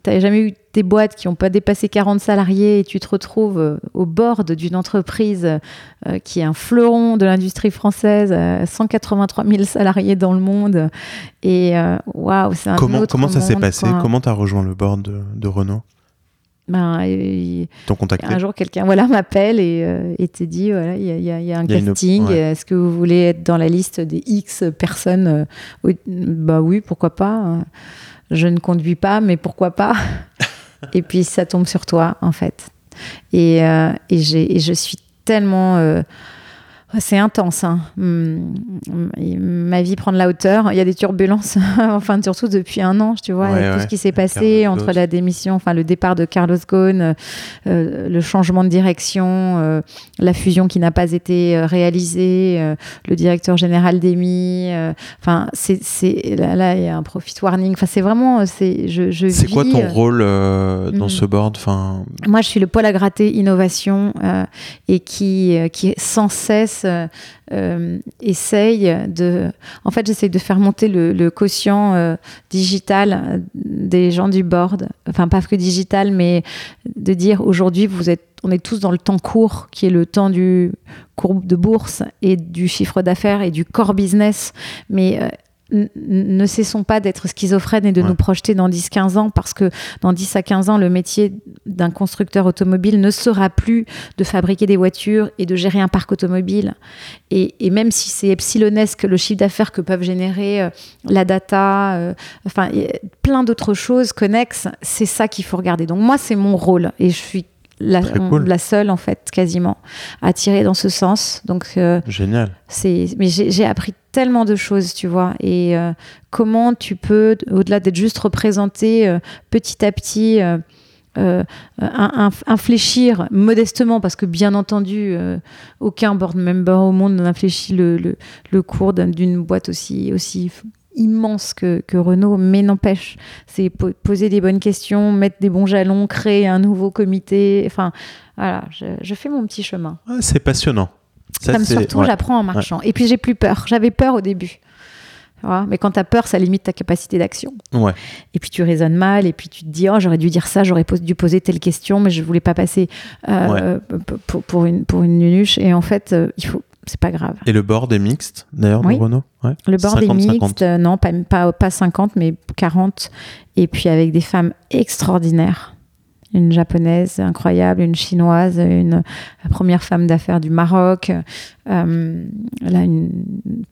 n'as jamais eu des boîtes qui n'ont pas dépassé 40 salariés et tu te retrouves euh, au bord d'une entreprise euh, qui est un fleuron de l'industrie française, 183 000 salariés dans le monde. Et euh, waouh, c'est un comment, autre Comment ça s'est passé? Comment tu as rejoint le board de, Renault? Ben, Un jour, quelqu'un voilà, m'appelle et, et te dit voilà, il y, y, a un casting. Est-ce que vous voulez être dans la liste des X personnes Bah oui, pourquoi pas. Je ne conduis pas, mais pourquoi pas et puis ça tombe sur toi, en fait. Et, euh, et, je suis tellement euh, c'est intense. Hein. Hum, ma vie prend de la hauteur. Il y a des turbulences, enfin surtout depuis un an, tu vois, tout ce qui s'est passé entre la démission, enfin le départ de Carlos Ghosn, euh, le changement de direction, euh, la fusion qui n'a pas été euh, réalisée, le directeur général d'EMI. Enfin, c'est là, il y a un profit warning. Enfin, c'est vraiment, c'est je, je C'est quoi ton rôle dans hum. ce board? Enfin, moi, je suis le pôle à gratter innovation et qui qui est sans cesse euh, euh, essaye de. En fait, j'essaye de faire monter le, quotient euh, digital des gens du board. Enfin, pas que digital, mais de dire aujourd'hui, vous êtes, on est tous dans le temps court, qui est le temps du courbe de bourse et du chiffre d'affaires et du core business. Mais ne cessons pas d'être schizophrènes et de nous projeter dans 10-15 ans parce que dans 10 à 15 ans, le métier d'un constructeur automobile ne sera plus de fabriquer des voitures et de gérer un parc automobile. Et, même si c'est epsilonesque le chiffre d'affaires que peuvent générer euh, la data, euh, enfin plein d'autres choses connexes, c'est ça qu'il faut regarder. Donc moi, c'est mon rôle et je suis la, la, seule en fait quasiment à tirer dans ce sens. Donc euh, génial. C'est mais j'ai appris tellement de choses, tu vois. Et euh, comment tu peux, au-delà d'être juste représenté euh, petit à petit. infléchir modestement, parce que bien entendu, aucun board member au monde n'infléchit le, le, le cours d'une boîte aussi, aussi immense que, que Renault, mais n'empêche, c'est poser des bonnes questions, mettre des bons jalons, créer un nouveau comité. Enfin, voilà, je, fais mon petit chemin. c'est passionnant. Ça, surtout, j'apprends en marchant. Et puis, j'ai plus peur. J'avais peur au début. Mais quand tu as peur, ça limite ta capacité d'action. Ouais. Et puis tu raisonnes mal, et puis tu te dis, oh, j'aurais dû dire ça, j'aurais dû poser telle question, mais je voulais pas passer euh, pour, une, pour une nunuche. Et en fait, euh, il faut, c'est pas grave. Et le board est mixte, d'ailleurs, de Renault Le board est mixte, euh, non, pas, pas, pas 50, mais 40. Et puis avec des femmes extraordinaires. Une japonaise incroyable, une chinoise, une la première femme d'affaires du Maroc, euh, là une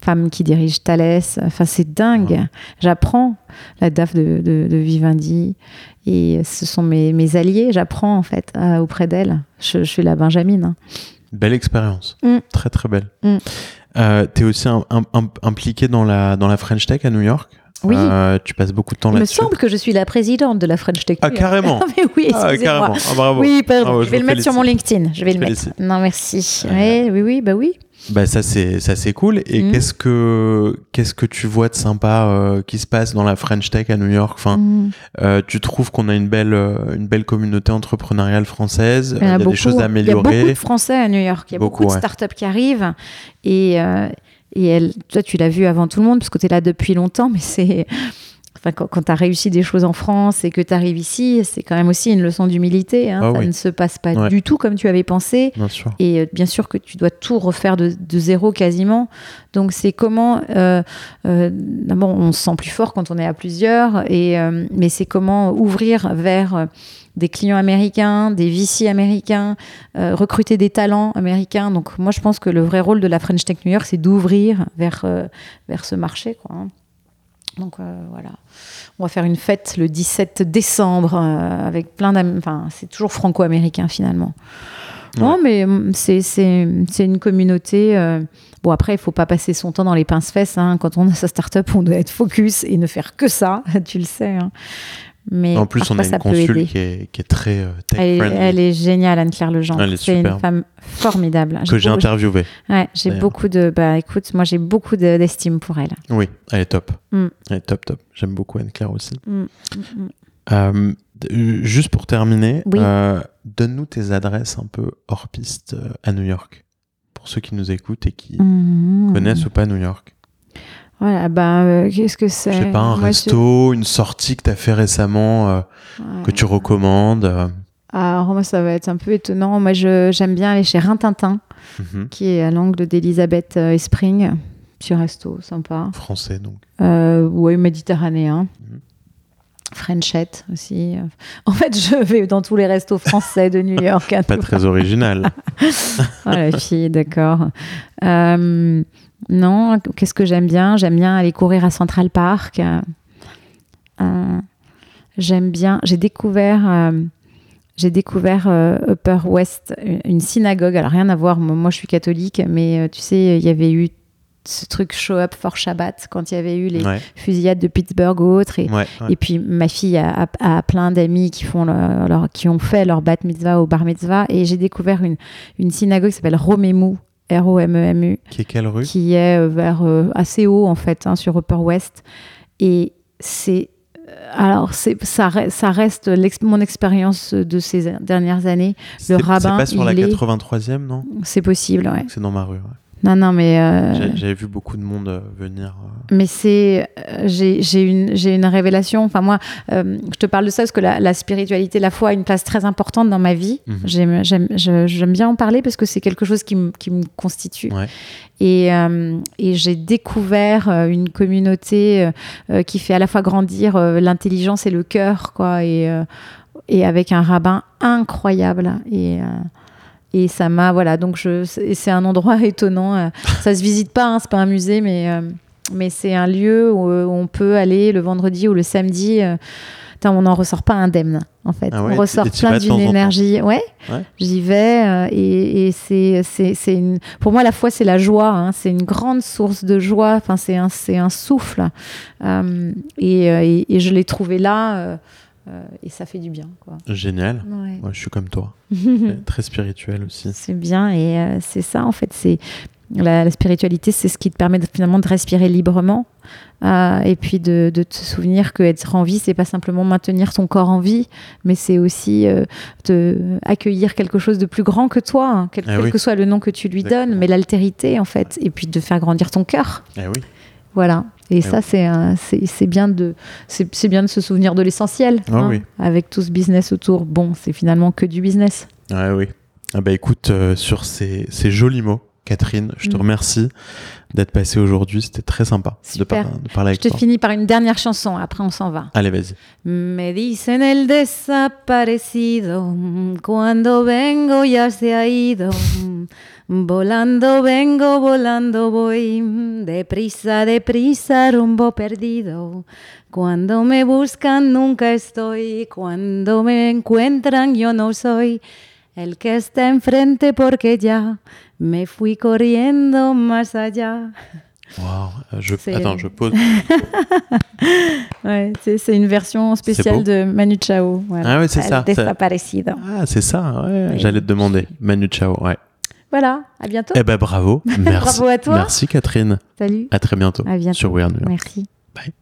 femme qui dirige Thales. Enfin, c'est dingue. J'apprends la DAF de, de, Vivendi et ce sont mes, mes alliés. J'apprends en fait auprès d'elle. Je, suis la Benjamine. Hein. Belle expérience. Mm. Très, très belle. Mm. Euh, tu es aussi impliqué dans la, dans la French Tech à New York? Oui. Euh, tu passes beaucoup de temps là-dessus. Il me semble que je suis la présidente de la French Tech. Ah, carrément. mais oui, ah, carrément. Ah, bravo. Oui, pardon. je vais le mettre sur mon LinkedIn. Je vais le mettre. Non, merci. oui, oui, bah oui. Bah ça c'est ça c'est cool. Et mm. qu'est-ce que qu'est-ce que tu vois de sympa euh, qui se passe dans la French Tech à New York? Enfin, mm. euh, tu trouves qu'on a une belle euh, une belle communauté entrepreneuriale française. Il y a, des choses à améliorer. Il y a beaucoup de Français à New York. Il y a beaucoup, de startups qui arrivent et et elle, toi tu l'as vu avant tout le monde parce que tu es là depuis longtemps, mais c'est quand, tu as réussi des choses en France et que tu arrives ici, c'est quand même aussi une leçon d'humilité. Hein. Ah ça ne se passe pas du tout comme tu avais pensé. Et euh, bien sûr que tu dois tout refaire de, zéro quasiment. Donc c'est comment, euh, euh, d'abord on se sent plus fort quand on est à plusieurs, et, mais c'est comment ouvrir vers des clients américains, des VC américains, recruter des talents américains. Donc moi je pense que le vrai rôle de la French Tech New York, c'est d'ouvrir vers, vers ce marché. Quoi, Donc voilà. On va faire une fête le 17 décembre euh, avec plein d'amis. Enfin, c'est toujours franco-américain finalement. Non, mais hum, c'est une communauté. Euh, bon, après, il faut pas passer son temps dans les pinces-fesses. Hein. Quand on a sa start-up, on doit être focus et ne faire que ça. tu le sais. Hein. Mais en plus, on a une consul qui est, qui est, très euh, tech elle, friendly. Elle est géniale, Anne-Claire Lejean. C'est une femme formidable. Que j'ai interviewée. Ouais, j'ai beaucoup de. Bah écoute, moi j'ai beaucoup d'estime pour elle. Oui, elle est top. Mm. Elle est top, top. J'aime beaucoup Anne-Claire aussi. Mm, mm, euh, juste pour terminer, euh, donne-nous tes adresses un peu hors piste à New York. Pour ceux qui nous écoutent et qui connaissent ou pas New York. Voilà, bah, euh, qu'est-ce que c'est Je sais pas, un resto, une sortie que tu as fait récemment, euh, que tu recommandes euh? Alors, moi, ça va être un peu étonnant. Moi, j'aime bien aller chez Rintintin, mhm. qui est à l'angle d'Elisabeth et Spring. Petit resto, sympa. Français, donc. oui, méditerranéen. Mhm. Frenchette aussi. En fait, je vais dans tous les restos français de New York. Pas très original. oh, la fille, d'accord. Euh, non, qu'est-ce que j'aime bien? J'aime bien aller courir à Central Park. Euh, j'aime bien. J'ai découvert, euh, j'ai découvert euh, Upper West, une synagogue. Alors rien à voir. Moi, je suis catholique, mais tu sais, il y avait eu ce truc show up for Shabbat quand il y avait eu les fusillades de Pittsburgh ou autres. Et, et puis ma fille a, plein d'amis qui, font leur, qui ont fait leur bat mitzvah ou bar mitzvah. Et j'ai découvert une, une synagogue qui s'appelle Romemu R-O-M-E-M-U. Qui est quelle rue Qui est euh, vers euh, assez haut, en fait, hein, sur Upper West. Et c'est. Euh, alors, ça, ça reste mon expérience de ces dernières années. Le rabbin. C'est pas sur la 83e, non? C'est possible, ouais. C'est dans ma rue, ouais. Non, non, mais. J'avais vu beaucoup de monde venir. Mais c'est. J'ai une, une révélation. Enfin, moi, je te parle de ça parce que la, spiritualité, la foi a une place très importante dans ma vie. Mhm. J'aime bien en parler parce que c'est quelque chose qui, qui me constitue. Et, et j'ai découvert une communauté qui fait à la fois grandir l'intelligence et le cœur, quoi. Et et avec un rabbin incroyable. Et, euh, et ça m'a, voilà, donc je, c'est un endroit étonnant. Euh, ça se visite pas, hein, c'est pas un musée, mais, euh, mais c'est un lieu où, on peut aller le vendredi ou le samedi. on n'en ressort pas indemne, en fait. Ah on ressort plein d'une énergie. Ouais, j'y vais. et, et c'est, c'est, une... pour moi, la foi, c'est la joie. Hein, c'est une grande source de joie. Enfin, c'est un, c'est un souffle. Et, et, je l'ai trouvé là. Euh, et ça fait du bien. Quoi. Génial. Moi, je suis comme toi. très spirituel aussi. C'est bien et euh, c'est ça en fait. C'est la, spiritualité, c'est ce qui te permet de, finalement de respirer librement euh, et puis de, de, te souvenir que être en vie, c'est pas simplement maintenir ton corps en vie, mais c'est aussi de accueillir quelque chose de plus grand que toi, hein, quel, eh que soit le nom que tu lui donnes, mais l'altérité en fait, et puis de faire grandir ton cœur. Eh oui. Voilà. Et ça, c'est bien, de, bien de se souvenir de l'essentiel. Ah hein, avec tout ce business autour. Bon, c'est finalement que du business. Ouais, oui. Ah bah écoute, euh, sur ces, ces, jolis mots, Catherine, je te mm. remercie d'être passée aujourd'hui. C'était très sympa de, parler avec toi. Je te finis par une dernière chanson. Après, on s'en va. Allez, vas-y. Me dicen el desaparecido. Cuando vengo ya se ha ido. Volando vengo, volando voy, deprisa, deprisa, rumbo perdido. Cuando me buscan nunca estoy, cuando me encuentran yo no soy el que está enfrente porque ya me fui corriendo más allá. Wow, je, attends, je pose. ouais, c'est une version spéciale de Manu Chao. Voilà. Ah oui, c'est ça. Desaparecido. Ah, c'est ça, ouais. J'allais te demander. Manu Chao, ouais. Voilà, à bientôt. Eh ben bravo. Merci. bravo à toi. Merci Catherine. Salut. À très bientôt. À bientôt. Sur Weird Merci. Bye.